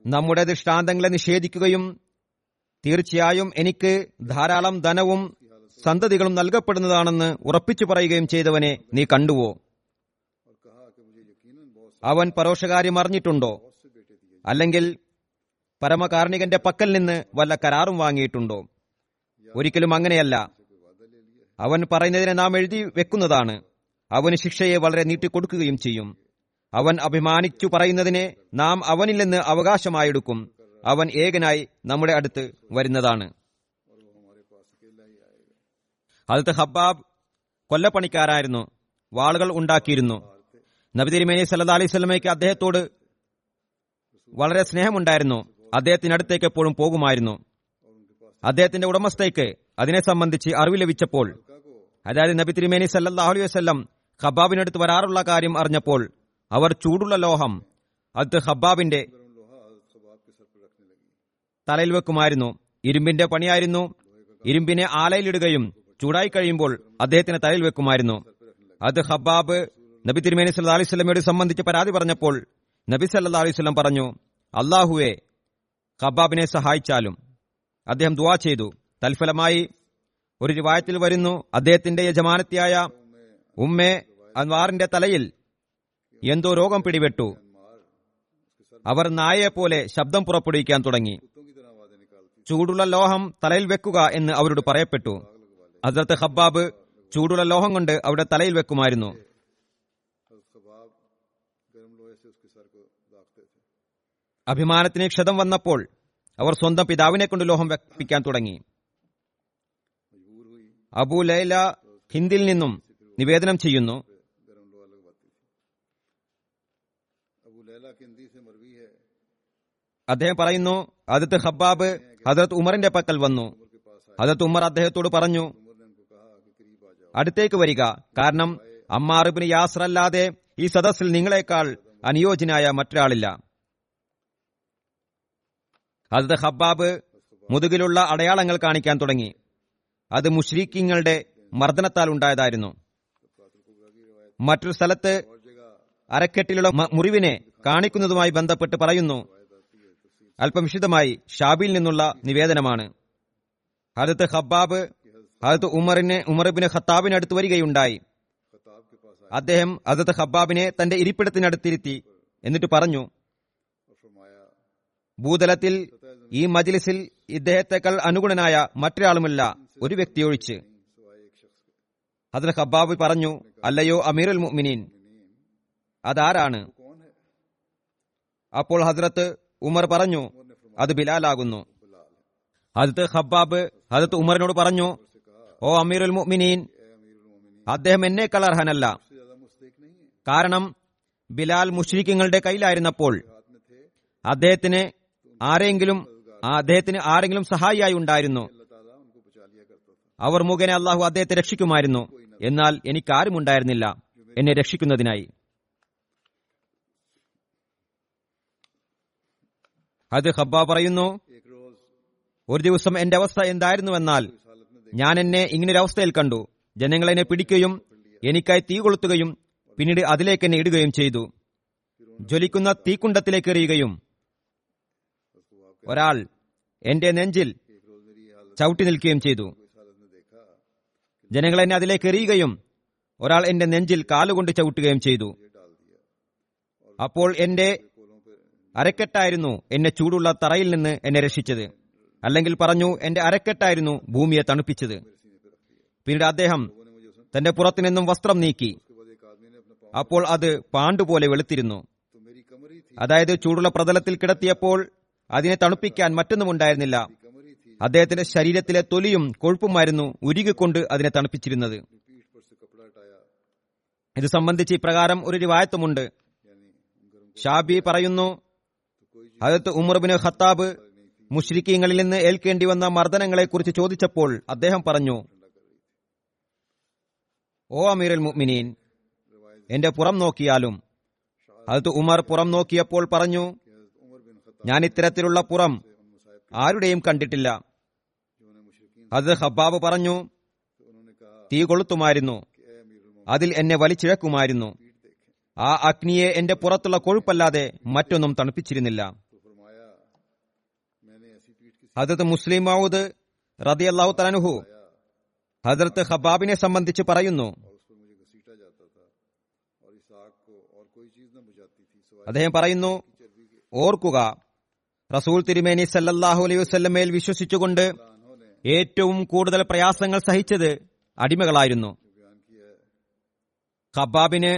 നമ്മുടെ ദൃഷ്ടാന്തങ്ങളെ നിഷേധിക്കുകയും തീർച്ചയായും എനിക്ക് ധാരാളം ധനവും സന്തതികളും നൽകപ്പെടുന്നതാണെന്ന് ഉറപ്പിച്ചു പറയുകയും ചെയ്തവനെ നീ കണ്ടുവോ? അവൻ പരോക്ഷകാര്യം അറിഞ്ഞിട്ടുണ്ടോ? അല്ലെങ്കിൽ പരമകാർണികന്റെ പക്കൽ നിന്ന് വല്ല കരാറും വാങ്ങിയിട്ടുണ്ടോ? ഒരിക്കലും അങ്ങനെയല്ല. അവൻ പറയുന്നതിനെ നാം എഴുതി വെക്കുന്നതാണ്. അവന് ശിക്ഷയെ വളരെ നീട്ടിക്കൊടുക്കുകയും ചെയ്യും. അവൻ അഭിമാനിച്ചു പറയുന്നതിനെ നാം അവനിൽ നിന്ന് അവകാശമായെടുക്കും. അവൻ ഏകനായി നമ്മുടെ അടുത്ത് വരുന്നതാണ്. അതത് ഹബ്ബാബ് കൊല്ലപ്പണിക്കാരായിരുന്നു. വാളുകൾ ഉണ്ടാക്കിയിരുന്നു. നബി തിരുമേനി സല്ലാ അലൈഹി സ്വലമയ്ക്ക് അദ്ദേഹത്തോട് വളരെ സ്നേഹമുണ്ടായിരുന്നു. അദ്ദേഹത്തിനടുത്തേക്ക് എപ്പോഴും പോകുമായിരുന്നു. അദ്ദേഹത്തിന്റെ ഉടമസ്ഥയ്ക്ക് അതിനെ സംബന്ധിച്ച് അറിവ് ലഭിച്ചപ്പോൾ അതായത് നബി തിരുമേനി സല്ലാഹു അലൈഹി വസ്ലം ഹബാബിനടുത്ത് വരാറുള്ള കാര്യം അറിഞ്ഞപ്പോൾ അവർ ചൂടുള്ള ലോഹം അത് ഹബാബിന്റെ തലയിൽ വെക്കുമായിരുന്നു. ഇരുമ്പിന്റെ പണിയായിരുന്നു. ഇരുമ്പിനെ ആലയിലിടുകയും ചൂടായി കഴിയുമ്പോൾ അദ്ദേഹത്തിന് തലയിൽ വെക്കുമായിരുന്നു. അത് ഹബാബ് നബി തിരുമേനി സല്ലാ അലൈഹി സ്വലമയോട് സംബന്ധിച്ച് പരാതി പറഞ്ഞപ്പോൾ നബി സല്ലാ അലൈഹി സ്വലം പറഞ്ഞു അള്ളാഹുവെ കബാബിനെ സഹായിച്ചാലും. അദ്ദേഹം ദുവാ ചെയ്തു. തൽഫലമായി ഒരു രൂപായത്തിൽ വരുന്നു. അദ്ദേഹത്തിന്റെ യജമാനത്തിയായ ഉമ്മേ അൻവാറിന്റെ തലയിൽ എന്തോ രോഗം പിടിപെട്ടു. അവർ പോലെ ശബ്ദം പുറപ്പെടുവിക്കാൻ തുടങ്ങി. ചൂടുള്ള ലോഹം തലയിൽ വെക്കുക എന്ന് അവരോട് പറയപ്പെട്ടു. അതിർത്ത് ഹബ്ബാബ് ചൂടുള്ള ലോഹം കൊണ്ട് അവരുടെ തലയിൽ വെക്കുമായിരുന്നു. അഭിമാനത്തിന് ക്ഷതം വന്നപ്പോൾ അവർ സ്വന്തം പിതാവിനെ കൊണ്ട് ലോഹം വ്യക്തിപ്പിക്കാൻ തുടങ്ങി. അബു ലൈല ഹിന്ദിൽ നിന്നും നിവേദനം ചെയ്യുന്നു. അദ്ദേഹം പറയുന്നു ഹജരത്ത് ഹബ്ബാബ് ഹജരത്ത് ഉമറിന്റെ പക്കൽ വന്നു. ഹജരത്ത് ഉമർ അദ്ദേഹത്തോട് പറഞ്ഞു അടുത്തേക്ക് വരിക. കാരണം അമ്മാറിബിന് യാസ്രല്ലാതെ ഈ സദസ്സിൽ നിങ്ങളെക്കാൾ അനുയോജ്യനായ മറ്റൊരാളില്ല. അത് ഹബ്ബാബ് മുതുകിലുള്ള അടയാളങ്ങൾ കാണിക്കാൻ തുടങ്ങി. അത് മുഷ്രീഖിങ്ങളുടെ മർദ്ദനത്താൽ ഉണ്ടായതായിരുന്നു. മറ്റൊരു സ്ഥലത്ത് അരക്കെട്ടിലുള്ള മുറിവിനെ കാണിക്കുന്നതുമായി ബന്ധപ്പെട്ട് പറയുന്നു. അല്പം വിശദമായി ഷാബിയിൽ നിന്നുള്ള നിവേദനമാണ്. ഹരത്ത് ഹബ്ബാബ് ഹരത്ത് ഉമറിനെ ഉമർബിന് ഖത്താബിന് അടുത്ത് വരികയുണ്ടായി. അദ്ദേഹം ഹജത്ത് ഹബ്ബാബിനെ തന്റെ ഇരിപ്പിടത്തിനടുത്തിരുത്തി എന്നിട്ട് പറഞ്ഞു ഭൂതലത്തിൽ ഈ മജിലിസിൽ ഇദ്ദേഹത്തെക്കാൾ അനുഗുണനായ മറ്റൊരാളുമില്ല. ഒരു വ്യക്തിയൊഴിച്ച് ഹദ്ര ഹബ്ബാബ് പറഞ്ഞു അല്ലയോ അമീറുൽ മുഅ്മിനീൻ. അതാരാണ്? അപ്പോൾ ഹസ്രത്ത് ഉമർ പറഞ്ഞു അത് ബിലാലാകുന്നു. ഹജത്ത് ഹബ്ബാബ് ഹജത്ത് ഉമറിനോട് പറഞ്ഞു ഓ അമീറുൽ മുഅ്മിനീൻ അദ്ദേഹം എന്നേക്കാൾ അർഹനല്ല. കാരണം ബിലാൽ മുഷ്രിഖുകളുടെ കയ്യിലായിരുന്നപ്പോൾ അദ്ദേഹത്തിന് ആരെങ്കിലും ആ അദ്ദേഹത്തിന് ആരെങ്കിലും സഹായിയായി ഉണ്ടായിരുന്നു. അവർ മുഖേന അള്ളാഹു അദ്ദേഹത്തെ രക്ഷിക്കുമായിരുന്നു. എന്നാൽ എനിക്ക് ആരും ഉണ്ടായിരുന്നില്ല. എന്നെ രക്ഷിക്കുന്നതിനായി. അത് ഹബ്ബ പറയുന്നു ഒരു ദിവസം എന്റെ അവസ്ഥ എന്തായിരുന്നുവെന്നാൽ ഞാൻ എന്നെ ഇങ്ങനൊരവസ്ഥയിൽ കണ്ടു. ജനങ്ങൾ എന്നെ പിടിക്കുകയും എനിക്കായി തീ കൊളുത്തുകയും പിന്നീട് അതിലേക്ക് എന്നെ ഇടുകയും ചെയ്തു. ജ്വലിക്കുന്ന തീക്കുണ്ടത്തിലേക്ക് എറിയുകയും. ഒരാൾ എന്റെ നെഞ്ചിൽ ചവിട്ടി നിൽക്കുകയും ചെയ്തു. ജനങ്ങൾ എന്നെ അതിലേക്ക് എറിയുകയും ഒരാൾ എന്റെ നെഞ്ചിൽ കാലുകൊണ്ട് ചവിട്ടുകയും ചെയ്തു. അപ്പോൾ എന്റെ അരക്കെട്ടായിരുന്നു എന്നെ ചൂടുള്ള തറയിൽ നിന്ന് എന്നെ രക്ഷിച്ചത്. അല്ലെങ്കിൽ പറഞ്ഞു എന്റെ അരക്കെട്ടായിരുന്നു ഭൂമിയെ തണുപ്പിച്ചത്. പിന്നീട് അദ്ദേഹം തന്റെ പുറത്തു നിന്നും വസ്ത്രം നീക്കി. അപ്പോൾ അത് പാണ്ടുപോലെ വെളുത്തിരുന്നു. അതായത് ചൂടുള്ള പ്രതലത്തിൽ കിടത്തിയപ്പോൾ അതിനെ തണുപ്പിക്കാൻ മറ്റൊന്നുമുണ്ടായിരുന്നില്ല അദ്ദേഹത്തിന്റെ ശരീരത്തിലെ തൊലിയും കൊഴുപ്പുമായിരുന്നു ഉരുകിക്കൊണ്ട് അതിനെ തണുപ്പിച്ചിരുന്നത്. ഇത് സംബന്ധിച്ച് ഇപ്രകാരം ഒരു രവായത്വമുണ്ട് ഷാബി പറയുന്നു ഹജത്ത് ഉമർബിന് ഖത്താബ് മുഷ്രിഖീങ്ങളിൽ നിന്ന് ഏൽക്കേണ്ടി വന്ന മർദ്ദനങ്ങളെക്കുറിച്ച് ചോദിച്ചപ്പോൾ അദ്ദേഹം പറഞ്ഞു ഓ അമീർ മുഅ്മിനീൻ എന്റെ പുറം നോക്കിയാലും അതത് ഉമർ പുറം നോക്കിയപ്പോൾ പറഞ്ഞു ഞാൻ ഇത്തരത്തിലുള്ള പുറം ആരുടെയും കണ്ടിട്ടില്ല. അത് ഹബ്ബാബ് പറഞ്ഞു തീ കൊളുത്തുമായിരുന്നു. അതിൽ എന്നെ വലിച്ചിഴക്കുമായിരുന്നു. ആ അഗ്നിയെ എന്റെ പുറത്തുള്ള കൊഴുപ്പല്ലാതെ മറ്റൊന്നും തണുപ്പിച്ചിരുന്നില്ല. ഹജത് മുസ്ലിം മൗദ് റതി അള്ളാഹു തലനുഹു ഹജറത്ത് ഹബാബിനെ സംബന്ധിച്ച് പറയുന്നു. അദ്ദേഹം പറയുന്നു ഓർക്കുക റസൂൽ തിരുമേനി സല്ലല്ലാഹു അലൈഹി വസ്ല്ലമേൽ വിശ്വസിച്ചുകൊണ്ട് ഏറ്റവും കൂടുതൽ പ്രയാസങ്ങൾ സഹിച്ചത് അടിമകളായിരുന്നു. ഖബാബിന്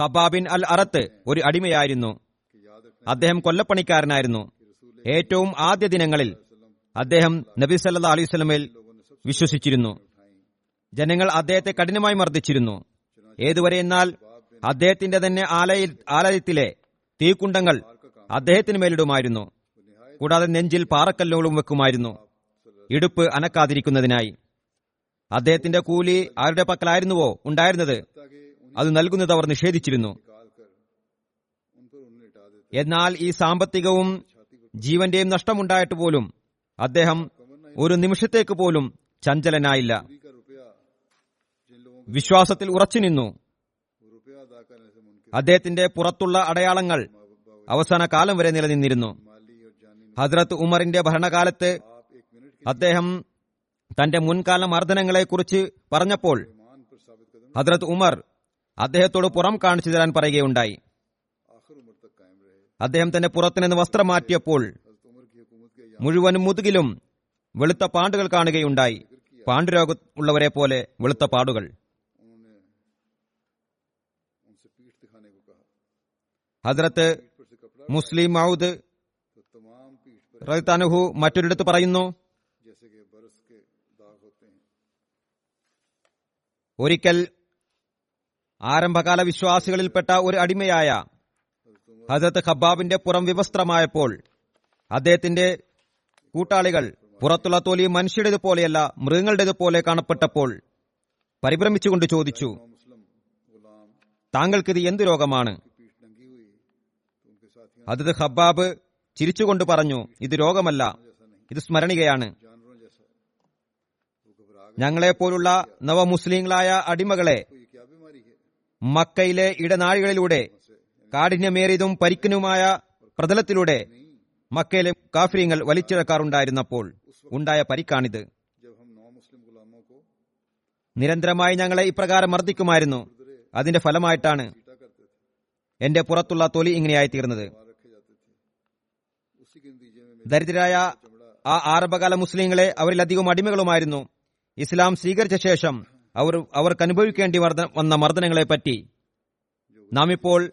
ഖബാബിൻ അൽ അറത്ത് ഒരു അടിമയായിരുന്നു. അദ്ദേഹം കൊല്ലപ്പണിക്കാരനായിരുന്നു. ഏറ്റവും ആദ്യ ദിനങ്ങളിൽ അദ്ദേഹം നബി സല്ലാ അലൈഹി സ്വലമേൽ വിശ്വസിച്ചിരുന്നു. ജനങ്ങൾ അദ്ദേഹത്തെ കഠിനമായി മർദ്ദിച്ചിരുന്നു. ഏതുവരെ എന്നാൽ അദ്ദേഹത്തിന്റെ തന്നെ ആലയ ആലയത്തിലെ തീക്കുണ്ടങ്ങൾ അദ്ദേഹത്തിന് മേലിടുമായിരുന്നു. കൂടാതെ നെഞ്ചിൽ പാറക്കല്ലുകളും വെക്കുമായിരുന്നു. ഇടുപ്പ് അനക്കാതിരിക്കുന്നതിനായി. അദ്ദേഹത്തിന്റെ കൂലി ആരുടെ പക്കലായിരുന്നുവോ? ഉണ്ടായിരുന്നത്. അത് നൽകുന്നത് അവർ നിഷേധിച്ചിരുന്നു. എന്നാൽ ഈ സാമ്പത്തികവും ജീവന്റെയും നഷ്ടമുണ്ടായിട്ട് പോലും അദ്ദേഹം ഒരു നിമിഷത്തേക്ക് പോലും ചഞ്ചലനായില്ല. വിശ്വാസത്തിൽ ഉറച്ചു നിന്നു അദ്ദേഹത്തിന്റെ പുറത്തുള്ള അടയാളങ്ങൾ അവസാന കാലം വരെ നിലനിന്നിരുന്നു. ഹസ്രത്ത് ഉമറിന്റെ ഭരണകാലത്ത് അദ്ദേഹം തന്റെ മുൻകാല മർദ്ദനങ്ങളെക്കുറിച്ച് പറഞ്ഞപ്പോൾ ഹദ്രത്ത് ഉമർ അദ്ദേഹത്തോട് പുറം കാണിച്ചു തരാൻ പറയുകയുണ്ടായി. അദ്ദേഹം തന്റെ പുറത്തുനിന്ന് വസ്ത്രം മാറ്റിയപ്പോൾ മുഴുവനും മുതുകിലും വെളുത്ത പാണ്ടുകൾ കാണുകയുണ്ടായി. പാണ്ഡുരോഗ ഉള്ളവരെ പോലെ വെളുത്ത പാടുകൾ. ഹദ്രത്ത് മുസ്ലിം മൌദ് റഹ്താനുഹു മറ്റൊരിടത്ത് പറയുന്നു ഒരിക്കൽ ആരംഭകാല വിശ്വാസികളിൽപ്പെട്ട ഒരു അടിമയായ ഹസത്ത് ഖബാബിന്റെ പുറം വിവസ്ത്രമായപ്പോൾ അദ്ദേഹത്തിന്റെ കൂട്ടാളികൾ പുറത്തുള്ള തോലി മനുഷ്യരുടേത് പോലെയല്ല മൃഗങ്ങളുടേത് പോലെ കാണപ്പെട്ടപ്പോൾ പരിഭ്രമിച്ചുകൊണ്ട് ചോദിച്ചു താങ്കൾക്കിത് എന്ത് രോഗമാണ്? അതത് ഹബ്ബാബ് ചിരിച്ചുകൊണ്ട് പറഞ്ഞു ഇത് രോഗമല്ല ഇത് സ്മരണികയാണ്. ഞങ്ങളെപ്പോലുള്ള നവമുസ്ലിങ്ങളായ അടിമകളെ മക്കയിലെ ഇടനാഴികളിലൂടെ കാഠിന്യമേറിയതും പരിക്കനുമായ പ്രതലത്തിലൂടെ മക്കയിലെ കാഫര്യങ്ങൾ വലിച്ചിഴക്കാറുണ്ടായിരുന്നപ്പോൾ ഉണ്ടായ പരിക്കാണിത്. നിരന്തരമായി ഞങ്ങളെ ഇപ്രകാരം മർദ്ദിക്കുമായിരുന്നു. അതിന്റെ ഫലമായിട്ടാണ് എന്റെ പുറത്തുള്ള തൊലി ഇങ്ങനെയായി തീർന്നത് ദരിദ്രരായ ആ ആരംഭകാല മുസ്ലിങ്ങളെ അവരിലധികം അടിമകളുമായിരുന്നു. ഇസ്ലാം സ്വീകരിച്ച ശേഷം അവർ അവർക്ക് അനുഭവിക്കേണ്ടി വന്ന മർദ്ദനങ്ങളെപ്പറ്റി നാം ഇപ്പോൾ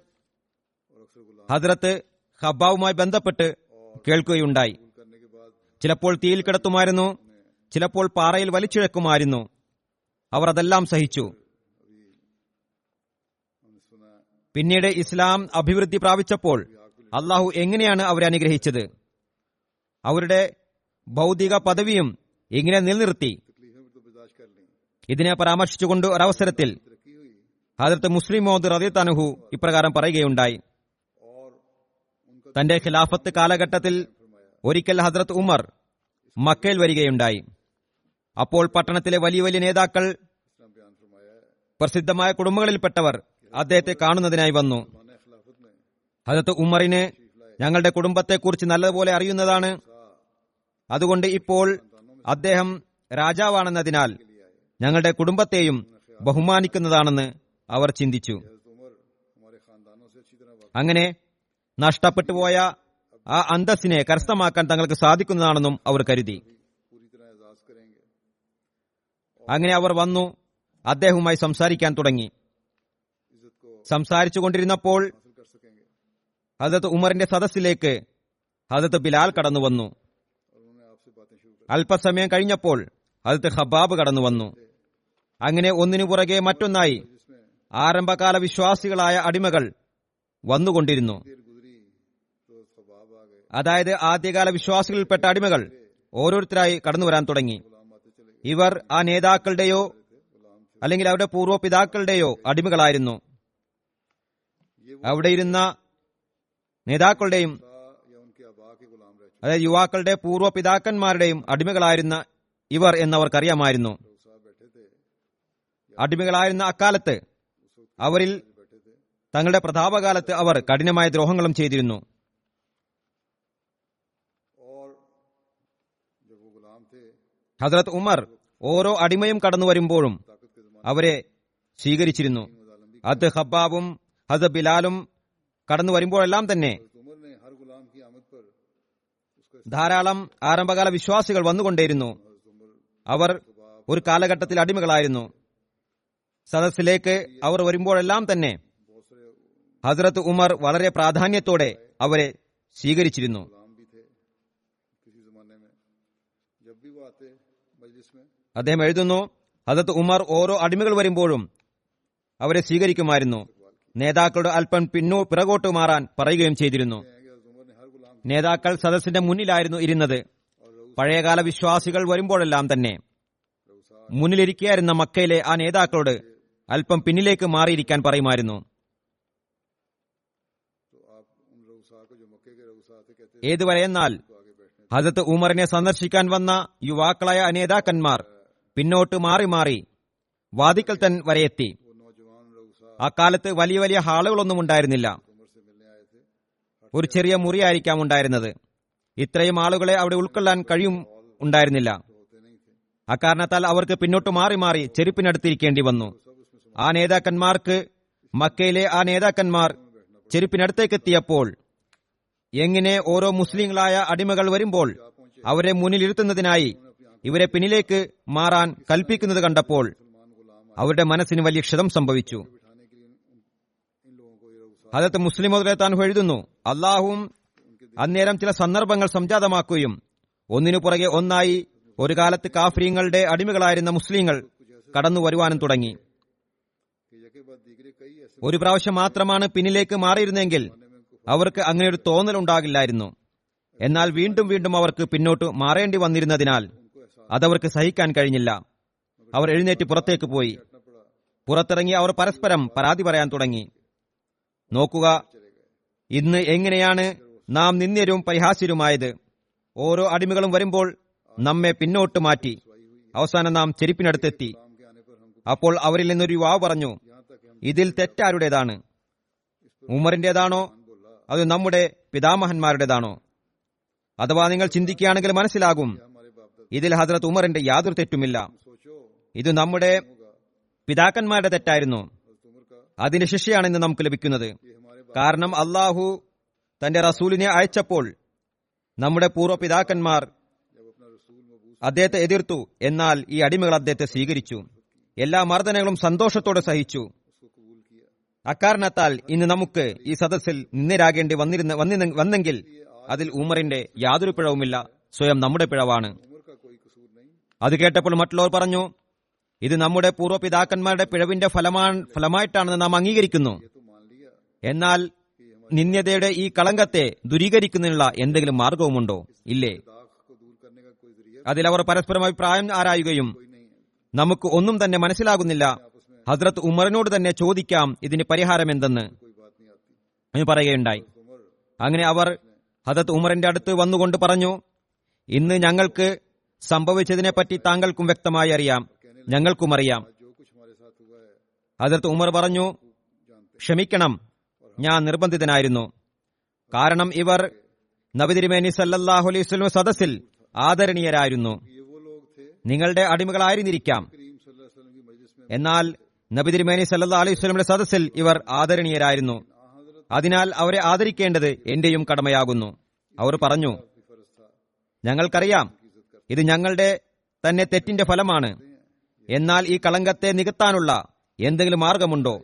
ഹസ്രത്ത് ഹബ്ബാവുമായി ബന്ധപ്പെട്ട് കേൾക്കുകയുണ്ടായി. ചിലപ്പോൾ തീയിൽ കിടത്തുമായിരുന്നു ചിലപ്പോൾ പാറയിൽ വലിച്ചിഴക്കുമായിരുന്നു. അവർ അതെല്ലാം സഹിച്ചു. പിന്നീട് ഇസ്ലാം അഭിവൃദ്ധി പ്രാപിച്ചപ്പോൾ അള്ളാഹു എങ്ങനെയാണ് അവരെ അനുഗ്രഹിച്ചത്? അവരുടെ ഭൗതിക പദവിയും ഇങ്ങനെ നിലനിർത്തി. ഇതിനെ പരാമർശിച്ചുകൊണ്ട് ഒരവസരത്തിൽ ഹജറത്ത് മുസ്ലിം മോദ് റതി തനുഹു ഇപ്രകാരം പറയുകയുണ്ടായി. തന്റെ ഖിലാഫത്ത് കാലഘട്ടത്തിൽ ഒരിക്കൽ ഹജ്രത് ഉമർ മക്കയിൽ വരികയുണ്ടായി. അപ്പോൾ പട്ടണത്തിലെ വലിയ വലിയ നേതാക്കൾ പ്രസിദ്ധമായ കുടുംബങ്ങളിൽപ്പെട്ടവർ അദ്ദേഹത്തെ കാണുന്നതിനായി വന്നു. ഹജത്ത് ഉമറിന് ഞങ്ങളുടെ കുടുംബത്തെക്കുറിച്ച് നല്ലതുപോലെ അറിയുന്നതാണ്. അതുകൊണ്ട് ഇപ്പോൾ അദ്ദേഹം രാജാവാണെന്നതിനാൽ ഞങ്ങളുടെ കുടുംബത്തെയും ബഹുമാനിക്കുന്നതാണെന്ന് അവർ ചിന്തിച്ചു. അങ്ങനെ നഷ്ടപ്പെട്ടുപോയ ആ അന്തസ്സിനെ കരസ്ഥമാക്കാൻ തങ്ങൾക്ക് സാധിക്കുന്നതാണെന്നും അവർ കരുതി. അങ്ങനെ അവർ വന്നു അദ്ദേഹവുമായി സംസാരിക്കാൻ തുടങ്ങി. സംസാരിച്ചു കൊണ്ടിരുന്നപ്പോൾ ഹജത് ഉമറിന്റെ സദസ്സിലേക്ക് ഹജത് ബിലാൽ കടന്നു വന്നു അല്പസമയം കഴിഞ്ഞപ്പോൾ അതിർത്ത് ഹബാബ് കടന്നു വന്നു അങ്ങനെ ഒന്നിനു പുറകെ മറ്റൊന്നായി ആരംഭകാല വിശ്വാസികളായ അടിമകൾ വന്നുകൊണ്ടിരുന്നു. അതായത് ആദ്യകാല വിശ്വാസികളിൽപ്പെട്ട അടിമകൾ ഓരോരുത്തരായി കടന്നു വരാൻ തുടങ്ങി. ഇവർ ആ നേതാക്കളുടെയോ അല്ലെങ്കിൽ അവരുടെ പൂർവപിതാക്കളുടെയോ അടിമകളായിരുന്നു. അവിടെ ഇരുന്ന നേതാക്കളുടെയും അതായത് യുവാക്കളുടെ പൂർവ പിതാക്കന്മാരുടെയും അടിമകളായിരുന്ന ഇവർ എന്നവർക്കറിയാമായിരുന്നു. അടിമകളായിരുന്ന അക്കാലത്ത് അവരിൽ തങ്ങളുടെ പ്രതാപകാലത്ത് അവർ കഠിനമായ ദ്രോഹങ്ങളും ചെയ്തിരുന്നു. ഹസ്രത് ഉമർ ഓരോ അടിമയും കടന്നു വരുമ്പോഴും അവരെ സ്വീകരിച്ചിരുന്നു. അത് ഹബ്ബാബും ഹസ ബിലാലും കടന്നു വരുമ്പോഴെല്ലാം തന്നെ ധാരാളം ആരംഭകാല വിശ്വാസികൾ വന്നുകൊണ്ടേയിരുന്നു. അവർ ഒരു കാലഘട്ടത്തിൽ അടിമകളായിരുന്നു. സദസ്സിലേക്ക് അവർ വരുമ്പോഴെല്ലാം തന്നെ ഹസ്രത്ത് ഉമർ വളരെ പ്രാധാന്യത്തോടെ അവരെ സ്വീകരിച്ചിരുന്നു. അദ്ദേഹം എഴുതുന്നു ഹസത്ത് ഉമർ ഓരോ അടിമകൾ വരുമ്പോഴും അവരെ സ്വീകരിക്കുമായിരുന്നു. നേതാക്കളുടെ അല്പം പിന്നോ പിറകോട്ട് മാറാൻ പറയുകയും ചെയ്തിരുന്നു. നേതാക്കൾ സദസ്സിന്റെ മുന്നിലായിരുന്നു ഇരുന്നത്. പഴയകാല വിശ്വാസികൾ വരുമ്പോഴെല്ലാം തന്നെ. മുന്നിലിരിക്കുകയായിരുന്ന മക്കയിലെ ആ നേതാക്കളോട് അല്പം പിന്നിലേക്ക് മാറിയിരിക്കാൻ പറയുമായിരുന്നു. ഏതുവരെയെന്നാൽ ഹസത്ത് ഉമറിനെ സന്ദർശിക്കാൻ വന്ന യുവാക്കളായ നേതാക്കന്മാർ പിന്നോട്ട് മാറി മാറി വാദിക്കൽ തൻ വരെയെത്തി. അക്കാലത്ത് വലിയ വലിയ ഹാളുകളൊന്നും ഉണ്ടായിരുന്നില്ല. ഒരു ചെറിയ മുറിയായിരിക്കാം ഉണ്ടായിരുന്നത്. ഇത്രയും ആളുകളെ അവിടെ ഉൾക്കൊള്ളാൻ കഴിയും ഉണ്ടായിരുന്നില്ല. അക്കാരണത്താൽ അവർക്ക് പിന്നോട്ട് മാറി മാറി ചെരുപ്പിനടുത്തിരിക്കേണ്ടി വന്നു. ആ നേതാക്കന്മാർക്ക് മക്കയിലെ ആ നേതാക്കന്മാർ ചെരുപ്പിനടുത്തേക്കെത്തിയപ്പോൾ എങ്ങനെ ഓരോ മുസ്ലിങ്ങളായ അടിമകൾ വരുമ്പോൾ അവരെ മുന്നിലിരുത്തുന്നതിനായി ഇവരെ പിന്നിലേക്ക് മാറാൻ കൽപ്പിക്കുന്നത് കണ്ടപ്പോൾ അവരുടെ മനസ്സിന് വലിയ ക്ഷതം സംഭവിച്ചു. അതത് മുസ്ലിം ഉദ്രേത്താൻ എഴുതുന്നു അള്ളാഹും അന്നേരം ചില സന്ദർഭങ്ങൾ സംജാതമാക്കുകയും ഒന്നിനു പുറകെ ഒന്നായി ഒരു കാലത്ത് കാഫ്രീങ്ങളുടെ അടിമകളായിരുന്ന മുസ്ലിങ്ങൾ കടന്നു വരുവാനും തുടങ്ങി. ഒരു പ്രാവശ്യം മാത്രമാണ് പിന്നിലേക്ക് മാറിയിരുന്നെങ്കിൽ അവർക്ക് അങ്ങനെ ഒരു തോന്നൽ ഉണ്ടാകില്ലായിരുന്നു. എന്നാൽ വീണ്ടും വീണ്ടും അവർക്ക് പിന്നോട്ട് മാറേണ്ടി വന്നിരുന്നതിനാൽ അതവർക്ക് സഹിക്കാൻ കഴിഞ്ഞില്ല. അവർ എഴുന്നേറ്റ് പുറത്തേക്ക് പോയി. പുറത്തിറങ്ങി അവർ പരസ്പരം പരാതി പറയാൻ തുടങ്ങി. നോക്കുക. ഇന്ന് എങ്ങനെയാണ് നാം നിന്ദ്യരും പരിഹാസ്യരുമായത്? ഓരോ അടിമകളും വരുമ്പോൾ നമ്മെ പിന്നോട്ട് മാറ്റി. അവസാനം നാം ചെരുപ്പിനടുത്തെത്തി. അപ്പോൾ അവരിൽ നിന്നൊരു യുവാവ് പറഞ്ഞു ഇതിൽ തെറ്റാരുടേതാണ്? ഉമറിന്റേതാണോ? അത് നമ്മുടെ പിതാമഹന്മാരുടേതാണോ? അഥവാ നിങ്ങൾ ചിന്തിക്കുകയാണെങ്കിൽ മനസ്സിലാകും ഇതിൽ ഹസ്രത്ത് ഉമറിന്റെ യാതൊരു തെറ്റുമില്ല. ഇത് നമ്മുടെ പിതാക്കന്മാരുടെ തെറ്റായിരുന്നു. അതിന്റെ ശിക്ഷയാണ് ഇന്ന് നമുക്ക് ലഭിക്കുന്നത്. കാരണം അള്ളാഹു തന്റെ റസൂലിനെ അയച്ചപ്പോൾ നമ്മുടെ പൂർവ പിതാക്കന്മാർ അദ്ദേഹത്തെ എതിർത്തു. എന്നാൽ ഈ അടിമകൾ അദ്ദേഹത്തെ സ്വീകരിച്ചു. എല്ലാ മർദ്ദനങ്ങളും സന്തോഷത്തോടെ സഹിച്ചു. അക്കാരണത്താൽ ഇന്ന് നമുക്ക് ഈ സദസ്സിൽ നിന്നരാകേണ്ടി വന്നിരുന്ന വന്നെങ്കിൽ അതിൽ ഉമറിന്റെ യാതൊരു പിഴവുമില്ല. സ്വയം നമ്മുടെ പിഴവാണ്. അത് കേട്ടപ്പോൾ മറ്റുള്ളവർ പറഞ്ഞു ഇത് നമ്മുടെ പൂർവപിതാക്കന്മാരുടെ പിഴവിന്റെ ഫലമാണ് ഫലമായിട്ടാണെന്ന് നാം അംഗീകരിക്കുന്നു. എന്നാൽ നിന്യതയുടെ ഈ കളങ്കത്തെ ദുരീകരിക്കുന്നതിനുള്ള എന്തെങ്കിലും മാർഗവുമുണ്ടോ? ഇല്ലേ. അതിലവർ പരസ്പരം അഭിപ്രായം ആരായുകയും നമുക്ക് ഒന്നും തന്നെ മനസ്സിലാകുന്നില്ല. ഹസ്രത്ത് ഉമറിനോട് തന്നെ ചോദിക്കാം ഇതിന് പരിഹാരം എന്തെന്ന്. പറയുകയുണ്ടായി. അങ്ങനെ അവർ ഹദത്ത് ഉമറിന്റെ അടുത്ത് വന്നുകൊണ്ട് പറഞ്ഞു ഇന്ന് ഞങ്ങൾക്ക് സംഭവിച്ചതിനെപ്പറ്റി താങ്കൾക്കും വ്യക്തമായി അറിയാം. ഞങ്ങൾക്കുമറിയാം. അതിർത്ത് ഉമർ പറഞ്ഞു ക്ഷമിക്കണം ഞാൻ നിർബന്ധിതനായിരുന്നു. കാരണം ഇവർ നബിതിരുമേനി സല്ലാഹു അലൈഹി സദസ്സിൽ ആദരണീയരായിരുന്നു. നിങ്ങളുടെ അടിമകളായിരുന്നിരിക്കാം. എന്നാൽ നബിതിരുമേനി സല്ലാ അലൈഹി സ്വലമിന്റെ സദസ്സിൽ ഇവർ ആദരണീയരായിരുന്നു. അതിനാൽ അവരെ ആദരിക്കേണ്ടത് എന്റെയും കടമയാകുന്നു. അവർ പറഞ്ഞു ഞങ്ങൾക്കറിയാം ഇത് ഞങ്ങളുടെ തന്നെ തെറ്റിന്റെ ഫലമാണ്. എന്നാൽ ഈ കളങ്കത്തെ നികത്താനുള്ള എന്തെങ്കിലും മാർഗമുണ്ടോ?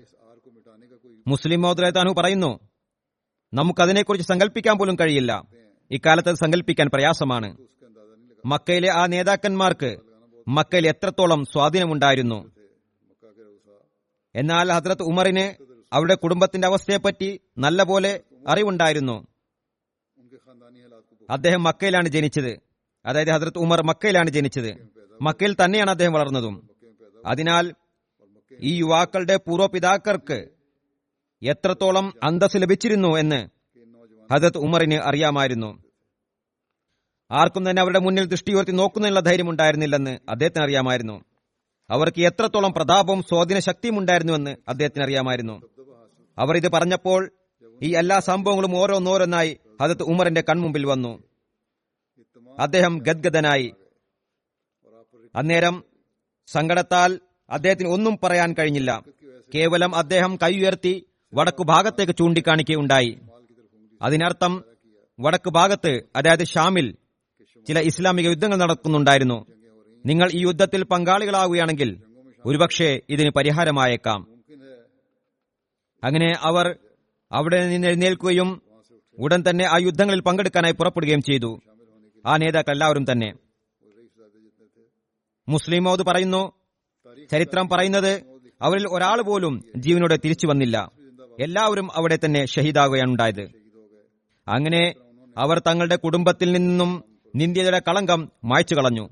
മുസ്ലിം മോദുലേതാനു പറയുന്നു നമുക്കതിനെക്കുറിച്ച് സങ്കല്പിക്കാൻ പോലും കഴിയില്ല. ഇക്കാലത്ത് സങ്കല്പിക്കാൻ പ്രയാസമാണ്. മക്കയിലെ ആ നേതാക്കന്മാർക്ക് മക്കയിൽ എത്രത്തോളം സ്വാധീനമുണ്ടായിരുന്നു. എന്നാൽ ഹജ്രത് ഉമറിന് അവരുടെ കുടുംബത്തിന്റെ അവസ്ഥയെപ്പറ്റി നല്ലപോലെ അറിവുണ്ടായിരുന്നു. അദ്ദേഹം മക്കയിലാണ് ജനിച്ചത്. അതായത് ഹജ്രത് ഉമർ മക്കയിലാണ് ജനിച്ചത്. മക്കയിൽ തന്നെയാണ് അദ്ദേഹം വളർന്നതും. അതിനാൽ ഈ യുവാക്കളുടെ പൂർവപിതാക്കൾക്ക് എത്രത്തോളം അന്തസ് ലഭിച്ചിരുന്നു എന്ന് ഹജത് ഉമറിന് അറിയാമായിരുന്നു. ആർക്കും തന്നെ അവരുടെ മുന്നിൽ ദൃഷ്ടി ഉയർത്തി നോക്കുന്നതിനുള്ള ധൈര്യം ഉണ്ടായിരുന്നില്ലെന്ന് അദ്ദേഹത്തിന് അറിയാമായിരുന്നു. അവർക്ക് എത്രത്തോളം പ്രതാപവും സ്വാധീന ശക്തിയും ഉണ്ടായിരുന്നുവെന്ന് അദ്ദേഹത്തിന് അറിയാമായിരുന്നു. അവർ ഇത് പറഞ്ഞപ്പോൾ ഈ എല്ലാ സംഭവങ്ങളും ഓരോന്നോരോന്നായി ഹജത് ഉമറിന്റെ കൺമുമ്പിൽ വന്നു. അദ്ദേഹം ഗദ്ഗദനായി. അന്നേരം സങ്കടത്താൽ അദ്ദേഹത്തിന് ഒന്നും പറയാൻ കഴിഞ്ഞില്ല. കേവലം അദ്ദേഹം കൈ ഉയർത്തി വടക്കു ഭാഗത്തേക്ക് ചൂണ്ടിക്കാണിക്കുകയുണ്ടായി. അതിനർത്ഥം വടക്ക് ഭാഗത്ത് അതായത് ഷാമിൽ ചില ഇസ്ലാമിക യുദ്ധങ്ങൾ നടക്കുന്നുണ്ടായിരുന്നു. നിങ്ങൾ ഈ യുദ്ധത്തിൽ പങ്കാളികളാവുകയാണെങ്കിൽ ഒരുപക്ഷെ ഇതിന് പരിഹാരമായേക്കാം. അങ്ങനെ അവർ അവിടെ നിന്ന് എഴുന്നേൽക്കുകയും ഉടൻ തന്നെ ആ യുദ്ധങ്ങളിൽ പങ്കെടുക്കാനായി പുറപ്പെടുകയും ചെയ്തു. ആ നേതാക്കൾ എല്ലാവരും തന്നെ. മുസ്ലിം മൗദ് പറയുന്നു ചരിത്രം പറയുന്നത് അവരിൽ ഒരാൾ പോലും ജീവനോടെ തിരിച്ചു വന്നില്ല. എല്ലാവരും അവിടെ തന്നെ ഷഹീദാകുകയാണ് ഉണ്ടായത്. അങ്ങനെ അവർ തങ്ങളുടെ കുടുംബത്തിൽ നിന്നും നിന്ദ്യയുടെ കളങ്കം മായ്ച്ചു കളഞ്ഞു.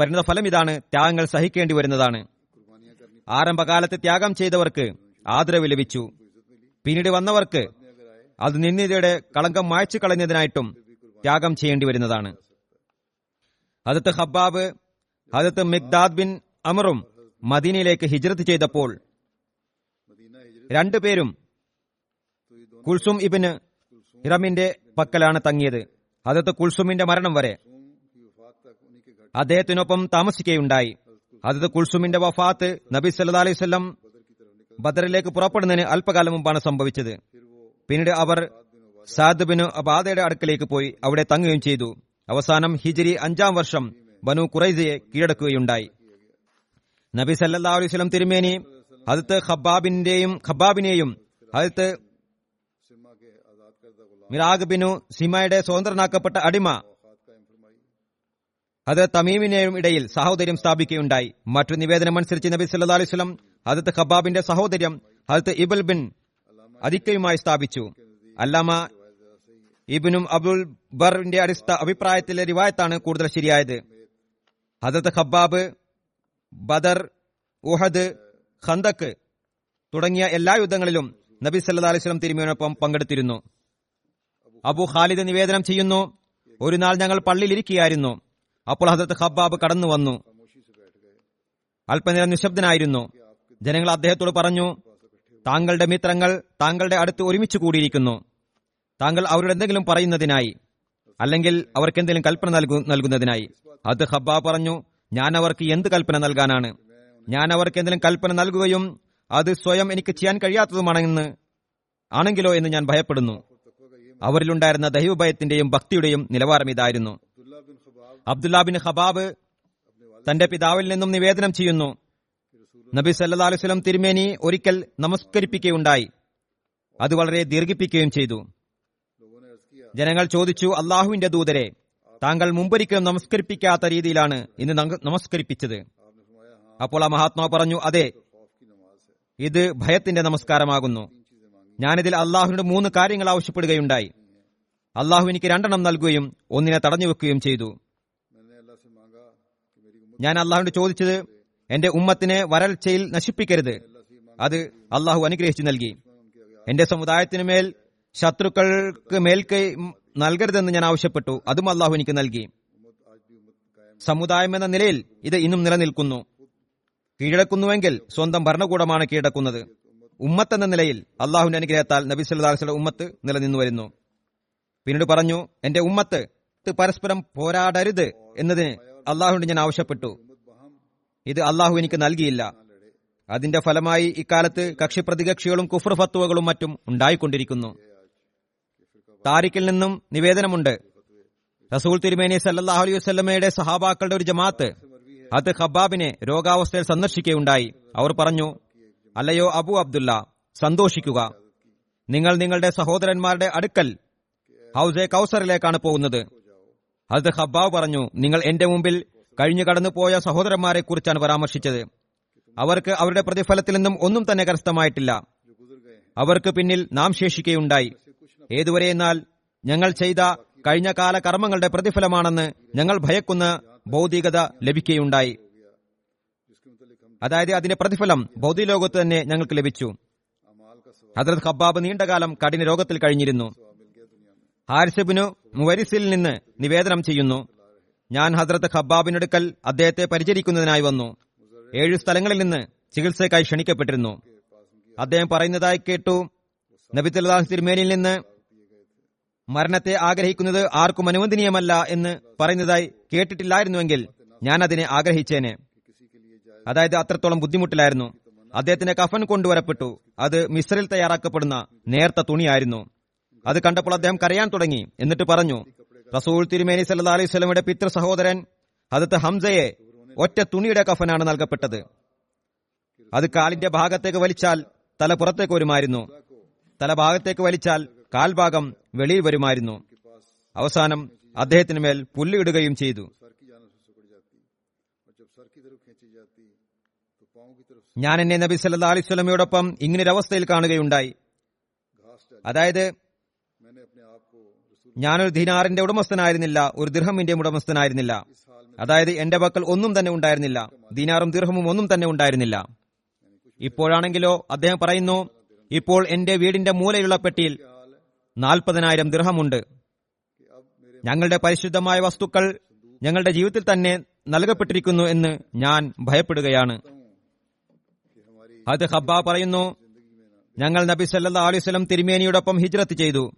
പരിണത ഫലം ഇതാണ് ത്യാഗങ്ങൾ സഹിക്കേണ്ടി വരുന്നതാണ്. ആരംഭകാലത്ത് ത്യാഗം ചെയ്തവർക്ക് ആദരവ് ലഭിച്ചു. പിന്നീട് വന്നവർക്ക് അത് നിന്ദ്യതയുടെ കളങ്കം മായ്ച്ചു കളഞ്ഞതിനായിട്ടും ത്യാഗം ചെയ്യേണ്ടി വരുന്നതാണ്. ഹജത്ത് ഹബ്ബാബ് ഹജത്ത് മിഗ്ദാദ് ബിൻ അമറും മദീനയിലേക്ക് ഹിജ്രത്ത് ചെയ്തപ്പോൾ രണ്ടുപേരും കുൽസും ഇബിന് ഹിറമിന്റെ പക്കലാണ് തങ്ങിയത്. ഹജത്ത് കുൽസുമിന്റെ മരണം വരെ അദ്ദേഹത്തിനൊപ്പം താമസിക്കുകയുണ്ടായി. ഹജത് കുൽസുമിന്റെ വഫാത്ത് നബി സല്ലാ അലൈഹി സ്വല്ലം ബദറിലേക്ക് പുറപ്പെടുന്നതിന് അല്പകാലം മുമ്പാണ് സംഭവിച്ചത്. പിന്നീട് അവർ സാദ് ബിൻ അബാദയുടെ അടുക്കലേക്ക് പോയി അവിടെ തങ്ങുകയും ചെയ്തു. അവസാനം ഹിജിരി അഞ്ചാം വർഷം ബനു കുറൈസയെ കീഴടക്കുകയുണ്ടായി. നബി സല്ലാ അലൈവലം തിരുമേനി ഹജത്ത് ഖബാബിന്റെയും ഖബാബിനെയും ഹജത്ത് മിറാഗ് ബിനു സിമയുടെ സ്വതന്ത്രനാക്കപ്പെട്ട അടിമ അത് തമീമിനെയും ഇടയിൽ സഹോദര്യം സ്ഥാപിക്കുകയുണ്ടായി. മറ്റു നിവേദനമനുസരിച്ച് നബി സല്ലാ അലൈവലം ഹജത്ത് ഖബാബിന്റെ സഹോദര്യം ഹജത്ത് ഇബൽ ബിൻ അദിക്കയുമായി സ്ഥാപിച്ചു. അല്ലാമ ഇബിനും അബുൽ ബറിന്റെ അടിസ്ഥ അഭിപ്രായത്തിലെ റിവായത്താണ് കൂടുതൽ ശരിയായത്. ഹദത്ത് ഖബ്ബാബ് ബദർ ഉഹദ് ഖന്തക്ക് തുടങ്ങിയ എല്ലാ യുദ്ധങ്ങളിലും നബി സല്ലാ അലൈഹി സ്വലം തിരുമേനൊപ്പം പങ്കെടുത്തിരുന്നു. അബു ഖാലിദ് നിവേദനം ചെയ്യുന്നു ഒരു നാൾ ഞങ്ങൾ പള്ളിയിലിരിക്കുകയായിരുന്നു. അപ്പോൾ ഹസരത്ത് ഖബ്ബാബ് കടന്നു വന്നു. അല്പനേരം നിശബ്ദനായിരുന്നു. ജനങ്ങൾ അദ്ദേഹത്തോട് പറഞ്ഞു താങ്കളുടെ മിത്രങ്ങൾ താങ്കളുടെ അടുത്ത് ഒരുമിച്ച് കൂടിയിരിക്കുന്നു. താങ്കൾ അവരോട് എന്തെങ്കിലും പറയുന്നതിനായി അല്ലെങ്കിൽ അവർക്ക് എന്തെങ്കിലും കൽപ്പന നൽകുന്നതിനായി. അത് ഹബ്ബ പറഞ്ഞു ഞാൻ അവർക്ക് എന്ത് കൽപ്പന നൽകാനാണ്? ഞാൻ അവർക്ക് എന്തെങ്കിലും കൽപ്പന നൽകുകയും അത് സ്വയം എനിക്ക് ചെയ്യാൻ കഴിയാത്തതുമാണെന്ന് ആണെങ്കിലോ എന്ന് ഞാൻ ഭയപ്പെടുന്നു. അവരിലുണ്ടായിരുന്ന ദൈവഭയത്തിന്റെയും ഭക്തിയുടെയും നിലവാരം ഇതായിരുന്നു. അബ്ദുല്ലാ ബിൻ ഹബാബ് തന്റെ പിതാവിൽ നിന്നും നിവേദനം ചെയ്യുന്നു. നബി സല്ലാ അലുസ്ലം തിരുമേനി ഒരിക്കൽ നമസ്കരിപ്പിക്കുകയുണ്ടായി. അത് വളരെ ദീർഘിപ്പിക്കുകയും ചെയ്തു. ജനങ്ങൾ ചോദിച്ചു അള്ളാഹുവിന്റെ ദൂതരെ താങ്കൾ മുമ്പൊരിക്കലും നമസ്കരിപ്പിക്കാത്ത രീതിയിലാണ് ഇന്ന് നമസ്കരിപ്പിച്ചത്. അപ്പോൾ ആ മഹാത്മാ പറഞ്ഞു അതെ ഇത് ഭയത്തിന്റെ നമസ്കാരമാകുന്നു. ഞാനിതിൽ അള്ളാഹുവിന്റെ മൂന്ന് കാര്യങ്ങൾ ആവശ്യപ്പെടുകയുണ്ടായി. അള്ളാഹു എനിക്ക് രണ്ടെണ്ണം നൽകുകയും ഒന്നിനെ തടഞ്ഞു വെക്കുകയും ചെയ്തു. ഞാൻ അള്ളാഹുവിന്റെ ചോദിച്ചത് എന്റെ ഉമ്മത്തിനെ വരൾച്ചയിൽ നശിപ്പിക്കരുത്. അത് അള്ളാഹു അനുഗ്രഹിച്ചു നൽകി. എന്റെ സമുദായത്തിനുമേൽ ശത്രുക്കൾക്ക് മേൽക്കൈ നൽകരുതെന്ന് ഞാൻ ആവശ്യപ്പെട്ടു. അതും അള്ളാഹു എനിക്ക് നൽകി. സമുദായം എന്ന നിലയിൽ ഇത് ഇന്നും നിലനിൽക്കുന്നു. കീഴടക്കുന്നുവെങ്കിൽ സ്വന്തം ഭരണകൂടമാണ് കീഴടക്കുന്നത്. ഉമ്മത്ത് എന്ന നിലയിൽ അള്ളാഹുവിന്റെ അനുഗ്രഹത്താൽ നബി സല്ലാസ്ല ഉമ്മത്ത് നിലനിന്നു വരുന്നു. പിന്നീട് പറഞ്ഞു എന്റെ ഉമ്മത്ത് പരസ്പരം പോരാടരുത് എന്നതിന് അള്ളാഹുവിന്റെ ഞാൻ ആവശ്യപ്പെട്ടു. ഇത് അള്ളാഹു എനിക്ക് നൽകിയില്ല. അതിന്റെ ഫലമായി ഇക്കാലത്ത് കക്ഷി പ്രതികക്ഷികളും കുഫർ ഫത്തുവകളും മറ്റും ഉണ്ടായിക്കൊണ്ടിരിക്കുന്നു. താരിഖിൽ നിന്നും നിവേദനമുണ്ട്. റസൂൽ തിരുമേനി സല്ലാഹു അലൈഹി വസ്ലമയുടെ സഹാബാക്കളുടെ ഒരു ജമാഅത്ത് അത് ഖബാബിനെ രോഗാവസ്ഥയിൽ സന്ദർശിക്കുകയുണ്ടായി. അവർ പറഞ്ഞു അല്ലയോ അബു അബ്ദുല്ല സന്തോഷിക്കുക. നിങ്ങൾ നിങ്ങളുടെ സഹോദരന്മാരുടെ അടുക്കൽ ഹൌസെ കൌസറിലേക്കാണ് പോകുന്നത്. അത് ഹബ്ബാവ് പറഞ്ഞു നിങ്ങൾ എന്റെ മുമ്പിൽ കഴിഞ്ഞു കടന്നുപോയ സഹോദരന്മാരെ കുറിച്ചാണ് പരാമർശിച്ചത്. അവർക്ക് അവരുടെ പ്രതിഫലത്തിൽ നിന്നും ഒന്നും തന്നെ കരസ്ഥമായിട്ടില്ല. അവർക്ക് പിന്നിൽ നാം ശേഷിക്കുകയുണ്ടായി. ഏതുവരെ എന്നാൽ ഞങ്ങൾ ചെയ്ത കഴിഞ്ഞ കാല കർമ്മങ്ങളുടെ പ്രതിഫലമാണെന്ന് ഞങ്ങൾ ഭയക്കുന്ന ഭൗതികത ലഭിക്കുകയുണ്ടായി. അതായത് അതിന്റെ പ്രതിഫലം ഭൗതിക ലോകത്ത് തന്നെ ഞങ്ങൾക്ക് ലഭിച്ചു. ഹദ്രത് ഖബ്ബാബ് നീണ്ടകാലം കഠിന രോഗത്തിൽ കഴിഞ്ഞിരുന്നു. ഹാരിസബിനു മുവരിസിൽ നിന്ന് നിവേദനം ചെയ്യുന്നു. ഞാൻ ഹദ്രത്ത് ഖബ്ബാബിനടുക്കൽ അദ്ദേഹത്തെ പരിചരിക്കുന്നതിനായി വന്നു. ഏഴ് സ്ഥലങ്ങളിൽ നിന്ന് ചികിത്സയ്ക്കായി ക്ഷണിക്കപ്പെട്ടിരുന്നു. അദ്ദേഹം പറയുന്നതായി കേട്ടു. നബിത്തുല്ലാസ് തിരുമേനിയിൽ നിന്ന് മരണത്തെ ആഗ്രഹിക്കുന്നത് ആർക്കും അനുവദനീയമല്ല എന്ന് പറയുന്നതായി കേട്ടിട്ടില്ലായിരുന്നുവെങ്കിൽ ഞാൻ അതിനെ ആഗ്രഹിച്ചേനെ. അതായത് അത്രത്തോളം ബുദ്ധിമുട്ടിലായിരുന്നു. അദ്ദേഹത്തിന്റെ കഫൻ കൊണ്ടുവരപ്പെട്ടു. അത് മിസ്രിൽ തയ്യാറാക്കപ്പെടുന്ന നേർത്ത തുണിയായിരുന്നു. അത് കണ്ടപ്പോൾ അദ്ദേഹം കരയാൻ തുടങ്ങി. എന്നിട്ട് പറഞ്ഞു റസൂൾ തിരുമേനി സല്ല അലൈഹി സ്വലമിയുടെ പിതൃ സഹോദരൻ അതത് ഹംസയെ ഒറ്റ തുണിയുടെ കഫനാണ് നൽകപ്പെട്ടത്. അത് കാലിന്റെ ഭാഗത്തേക്ക് വലിച്ചാൽ തല പുറത്തേക്ക് വരുമായിരുന്നു. തല ഭാഗത്തേക്ക് വലിച്ചാൽ കാൽഭാഗം വെളിയിൽ വരുമായിരുന്നു. അവസാനം അദ്ദേഹത്തിന് മേൽ പുല്ലിടുകയും ചെയ്തു. ഞാൻ എന്നെ നബി സല്ല അലിസ്വലമയോടൊപ്പം ഇങ്ങനൊരു അവസ്ഥയിൽ കാണുകയുണ്ടായി. അതായത് ഞാനൊരു ദിനാറിന്റെ ഉടമസ്ഥനായിരുന്നില്ല ഒരു ദിർഹമിന്റെ ഉടമസ്ഥനായിരുന്നില്ല. അതായത് എന്റെ പക്കൽ ഒന്നും തന്നെ ഉണ്ടായിരുന്നില്ല. ദിനാറും ദിർഹമും ഒന്നും തന്നെ ഉണ്ടായിരുന്നില്ല. ഇപ്പോഴാണെങ്കിലോ അദ്ദേഹം പറയുന്നു ഇപ്പോൾ എന്റെ വീടിന്റെ മൂലയുള്ള പെട്ടിയിൽ നാൽപ്പതിനായിരം ദൃഹമുണ്ട് ഞങ്ങളുടെ പരിശുദ്ധമായ വസ്തുക്കൾ ഞങ്ങളുടെ ജീവിതത്തിൽ തന്നെ നൽകപ്പെട്ടിരിക്കുന്നു എന്ന് ഞാൻ ഭയപ്പെടുകയാണ്. അത് ഹബ്ബ പറയുന്നു ഞങ്ങൾ നബി സല്ല അലൈവലം തിരുമേനിയോടൊപ്പം ഹിജ്രത്ത് ചെയ്തു.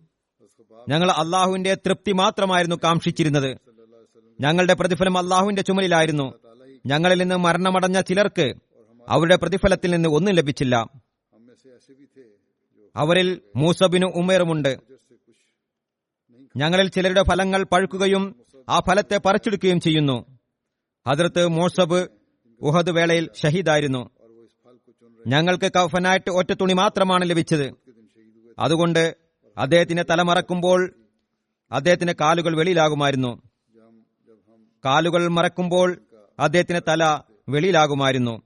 ഞങ്ങൾ അള്ളാഹുവിന്റെ തൃപ്തി മാത്രമായിരുന്നു കാക്ഷിച്ചിരുന്നത്. ഞങ്ങളുടെ പ്രതിഫലം അള്ളാഹുവിന്റെ ചുമലിലായിരുന്നു. ഞങ്ങളിൽ നിന്ന് മരണമടഞ്ഞ ചിലർക്ക് അവരുടെ പ്രതിഫലത്തിൽ നിന്ന് ഒന്നും ലഭിച്ചില്ല. അവരിൽ മൂസബിനു ഉമേറുമുണ്ട്. ഞങ്ങളിൽ ചിലരുടെ ഫലങ്ങൾ പഴുക്കുകയും ആ ഫലത്തെ പറിച്ചെടുക്കുകയും ചെയ്യുന്നു. അതിർത്ത് മോസബ് ഉഹദ് വേളയിൽ ഷഹീദായിരുന്നു. ഞങ്ങൾക്ക് കഫനായിട്ട് ഒറ്റ തുണി മാത്രമാണ് ലഭിച്ചത്. അതുകൊണ്ട് അദ്ദേഹത്തിന്റെ തലമറക്കുമ്പോൾ അദ്ദേഹത്തിന്റെ കാലുകൾ വെളിയിലാകുമായിരുന്നു. കാലുകൾ മറക്കുമ്പോൾ അദ്ദേഹത്തിന്റെ തല വെളിയിലാകുമായിരുന്നു.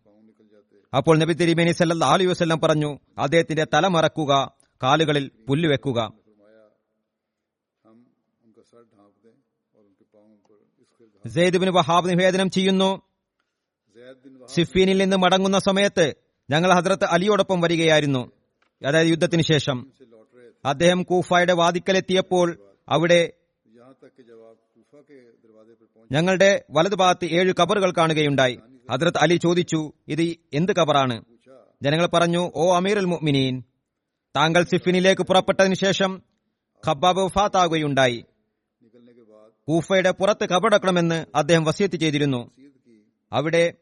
അപ്പോൾ നബി തിരുമേനി സല്ലാ അലി വസ്ല്ലാം പറഞ്ഞു അദ്ദേഹത്തിന്റെ തല മറക്കുക കാലുകളിൽ പുല്ലുവെക്കുക സെയ്ദുബിന് വഹാബ് നിവേദനം ചെയ്യുന്നു സിഫീനിൽ നിന്ന് മടങ്ങുന്ന സമയത്ത് ഞങ്ങൾ ഹജ്രത്ത് അലിയോടൊപ്പം വരികയായിരുന്നു. അതായത് യുദ്ധത്തിന് ശേഷം. അദ്ദേഹം കൂഫായുടെ വാദിക്കലെത്തിയപ്പോൾ അവിടെ ഞങ്ങളുടെ വലതുഭാഗത്ത് ഏഴ് കബറുകൾ കാണുകയുണ്ടായി. ഹജ്രത് അലി ചോദിച്ചു ഇത് എന്ത് കബറാണ്? ജനങ്ങൾ പറഞ്ഞു ഓ അമീർ ഉൽ മുഅ്മിനീൻ. താങ്കൾ സിഫിനിലേക്ക് പുറപ്പെട്ടതിന് ശേഷം ഖബാബ് വഫാത്താകുകയുണ്ടായി. കൂഫയുടെ പുറത്ത് കബറടക്കണമെന്ന് അദ്ദേഹം വസിയത്ത് ചെയ്തിരുന്നു. അവിടെ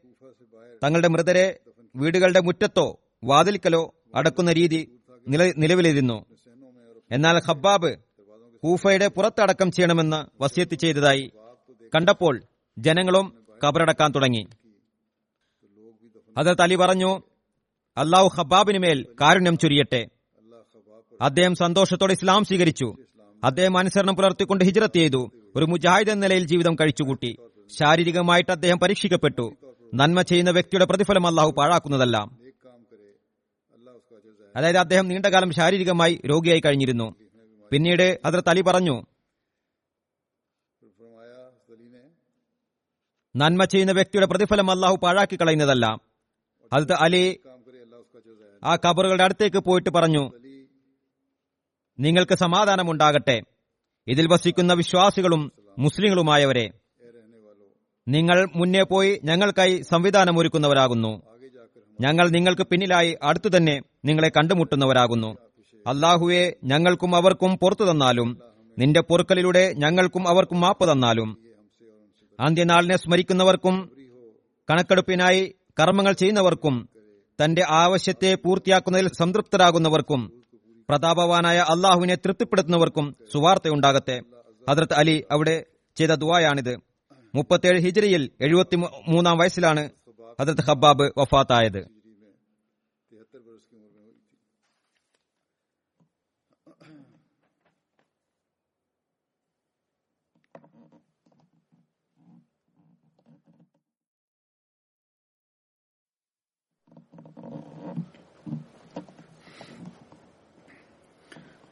തങ്ങളുടെ മൃതരെ വീടുകളുടെ മുറ്റത്തോ വാതിൽക്കലോ അടക്കുന്ന രീതി നിലവിലിരുന്നു. എന്നാൽ ഹബ്ബാബ് കൂഫയുടെ പുറത്തടക്കം ചെയ്യണമെന്ന് വസിയത്ത് ചെയ്തതായി കണ്ടപ്പോൾ ജനങ്ങളും കബറടക്കാൻ തുടങ്ങി. ഹസരത്ത് അലി പറഞ്ഞു അള്ളാഹു ഹബാബിന് മേൽ കാരുണ്യം ചുരിയട്ടെ. അദ്ദേഹം സന്തോഷത്തോടെ ഇസ്ലാം സ്വീകരിച്ചു. അദ്ദേഹം അനുസരണം പുലർത്തിക്കൊണ്ട് ഹിജ്റത്ത് ചെയ്തു. ഒരു മുജാഹിദ് എന്ന നിലയിൽ ജീവിതം കഴിച്ചുകൂട്ടി. ശാരീരികമായിട്ട് അദ്ദേഹം പരീക്ഷിക്കപ്പെട്ടു. നന്മ ചെയ്യുന്ന വ്യക്തിയുടെ പ്രതിഫലം അള്ളാഹു പാഴാക്കുന്നതല്ല. അതായത് അദ്ദേഹം നീണ്ടകാലം ശാരീരികമായി രോഗിയായി കഴിഞ്ഞിരുന്നു. പിന്നീട് അതിർത്ത് അലി പറഞ്ഞു നന്മ ചെയ്യുന്ന വ്യക്തിയുടെ പ്രതിഫലം അള്ളാഹു പാഴാക്കി കളയുന്നതല്ല അത് അലി ആ കബറുകളുടെ അടുത്തേക്ക് പോയിട്ട് പറഞ്ഞു നിങ്ങൾക്ക് സമാധാനമുണ്ടാകട്ടെ. ഇതിൽ വസിക്കുന്ന വിശ്വാസികളും മുസ്ലിങ്ങളുമായവരെ നിങ്ങൾ മുന്നേ പോയി ഞങ്ങൾക്കായി സംവിധാനമൊരുക്കുന്നവരാകുന്നു. ഞങ്ങൾ നിങ്ങൾക്ക് പിന്നിലായി അടുത്തു തന്നെ നിങ്ങളെ കണ്ടുമുട്ടുന്നവരാകുന്നു. അള്ളാഹുവെ ഞങ്ങൾക്കും അവർക്കും പുറത്തു തന്നാലും നിന്റെ പൊറുക്കലിലൂടെ ഞങ്ങൾക്കും അവർക്കും മാപ്പ് തന്നാലും അന്ത്യനാളിനെ സ്മരിക്കുന്നവർക്കും കണക്കെടുപ്പിനായി കർമ്മങ്ങൾ ചെയ്യുന്നവർക്കും തന്റെ ആവശ്യത്തെ പൂർത്തിയാക്കുന്നതിൽ സംതൃപ്തരാകുന്നവർക്കും പ്രതാപവാനായ അള്ളാഹുവിനെ തൃപ്തിപ്പെടുത്തുന്നവർക്കും സുവാർത്തയുണ്ടാകട്ടെ. ഹദ്രത്ത് അലി അവിടെ ചെയ്ത ദുവായാണിത് മുപ്പത്തേഴ് ഹിജറിയിൽ എഴുപത്തി മൂന്നാം വയസ്സിലാണ് ഹദ്രത്ത് ഹബ്ബാബ് വഫാത്തായത്.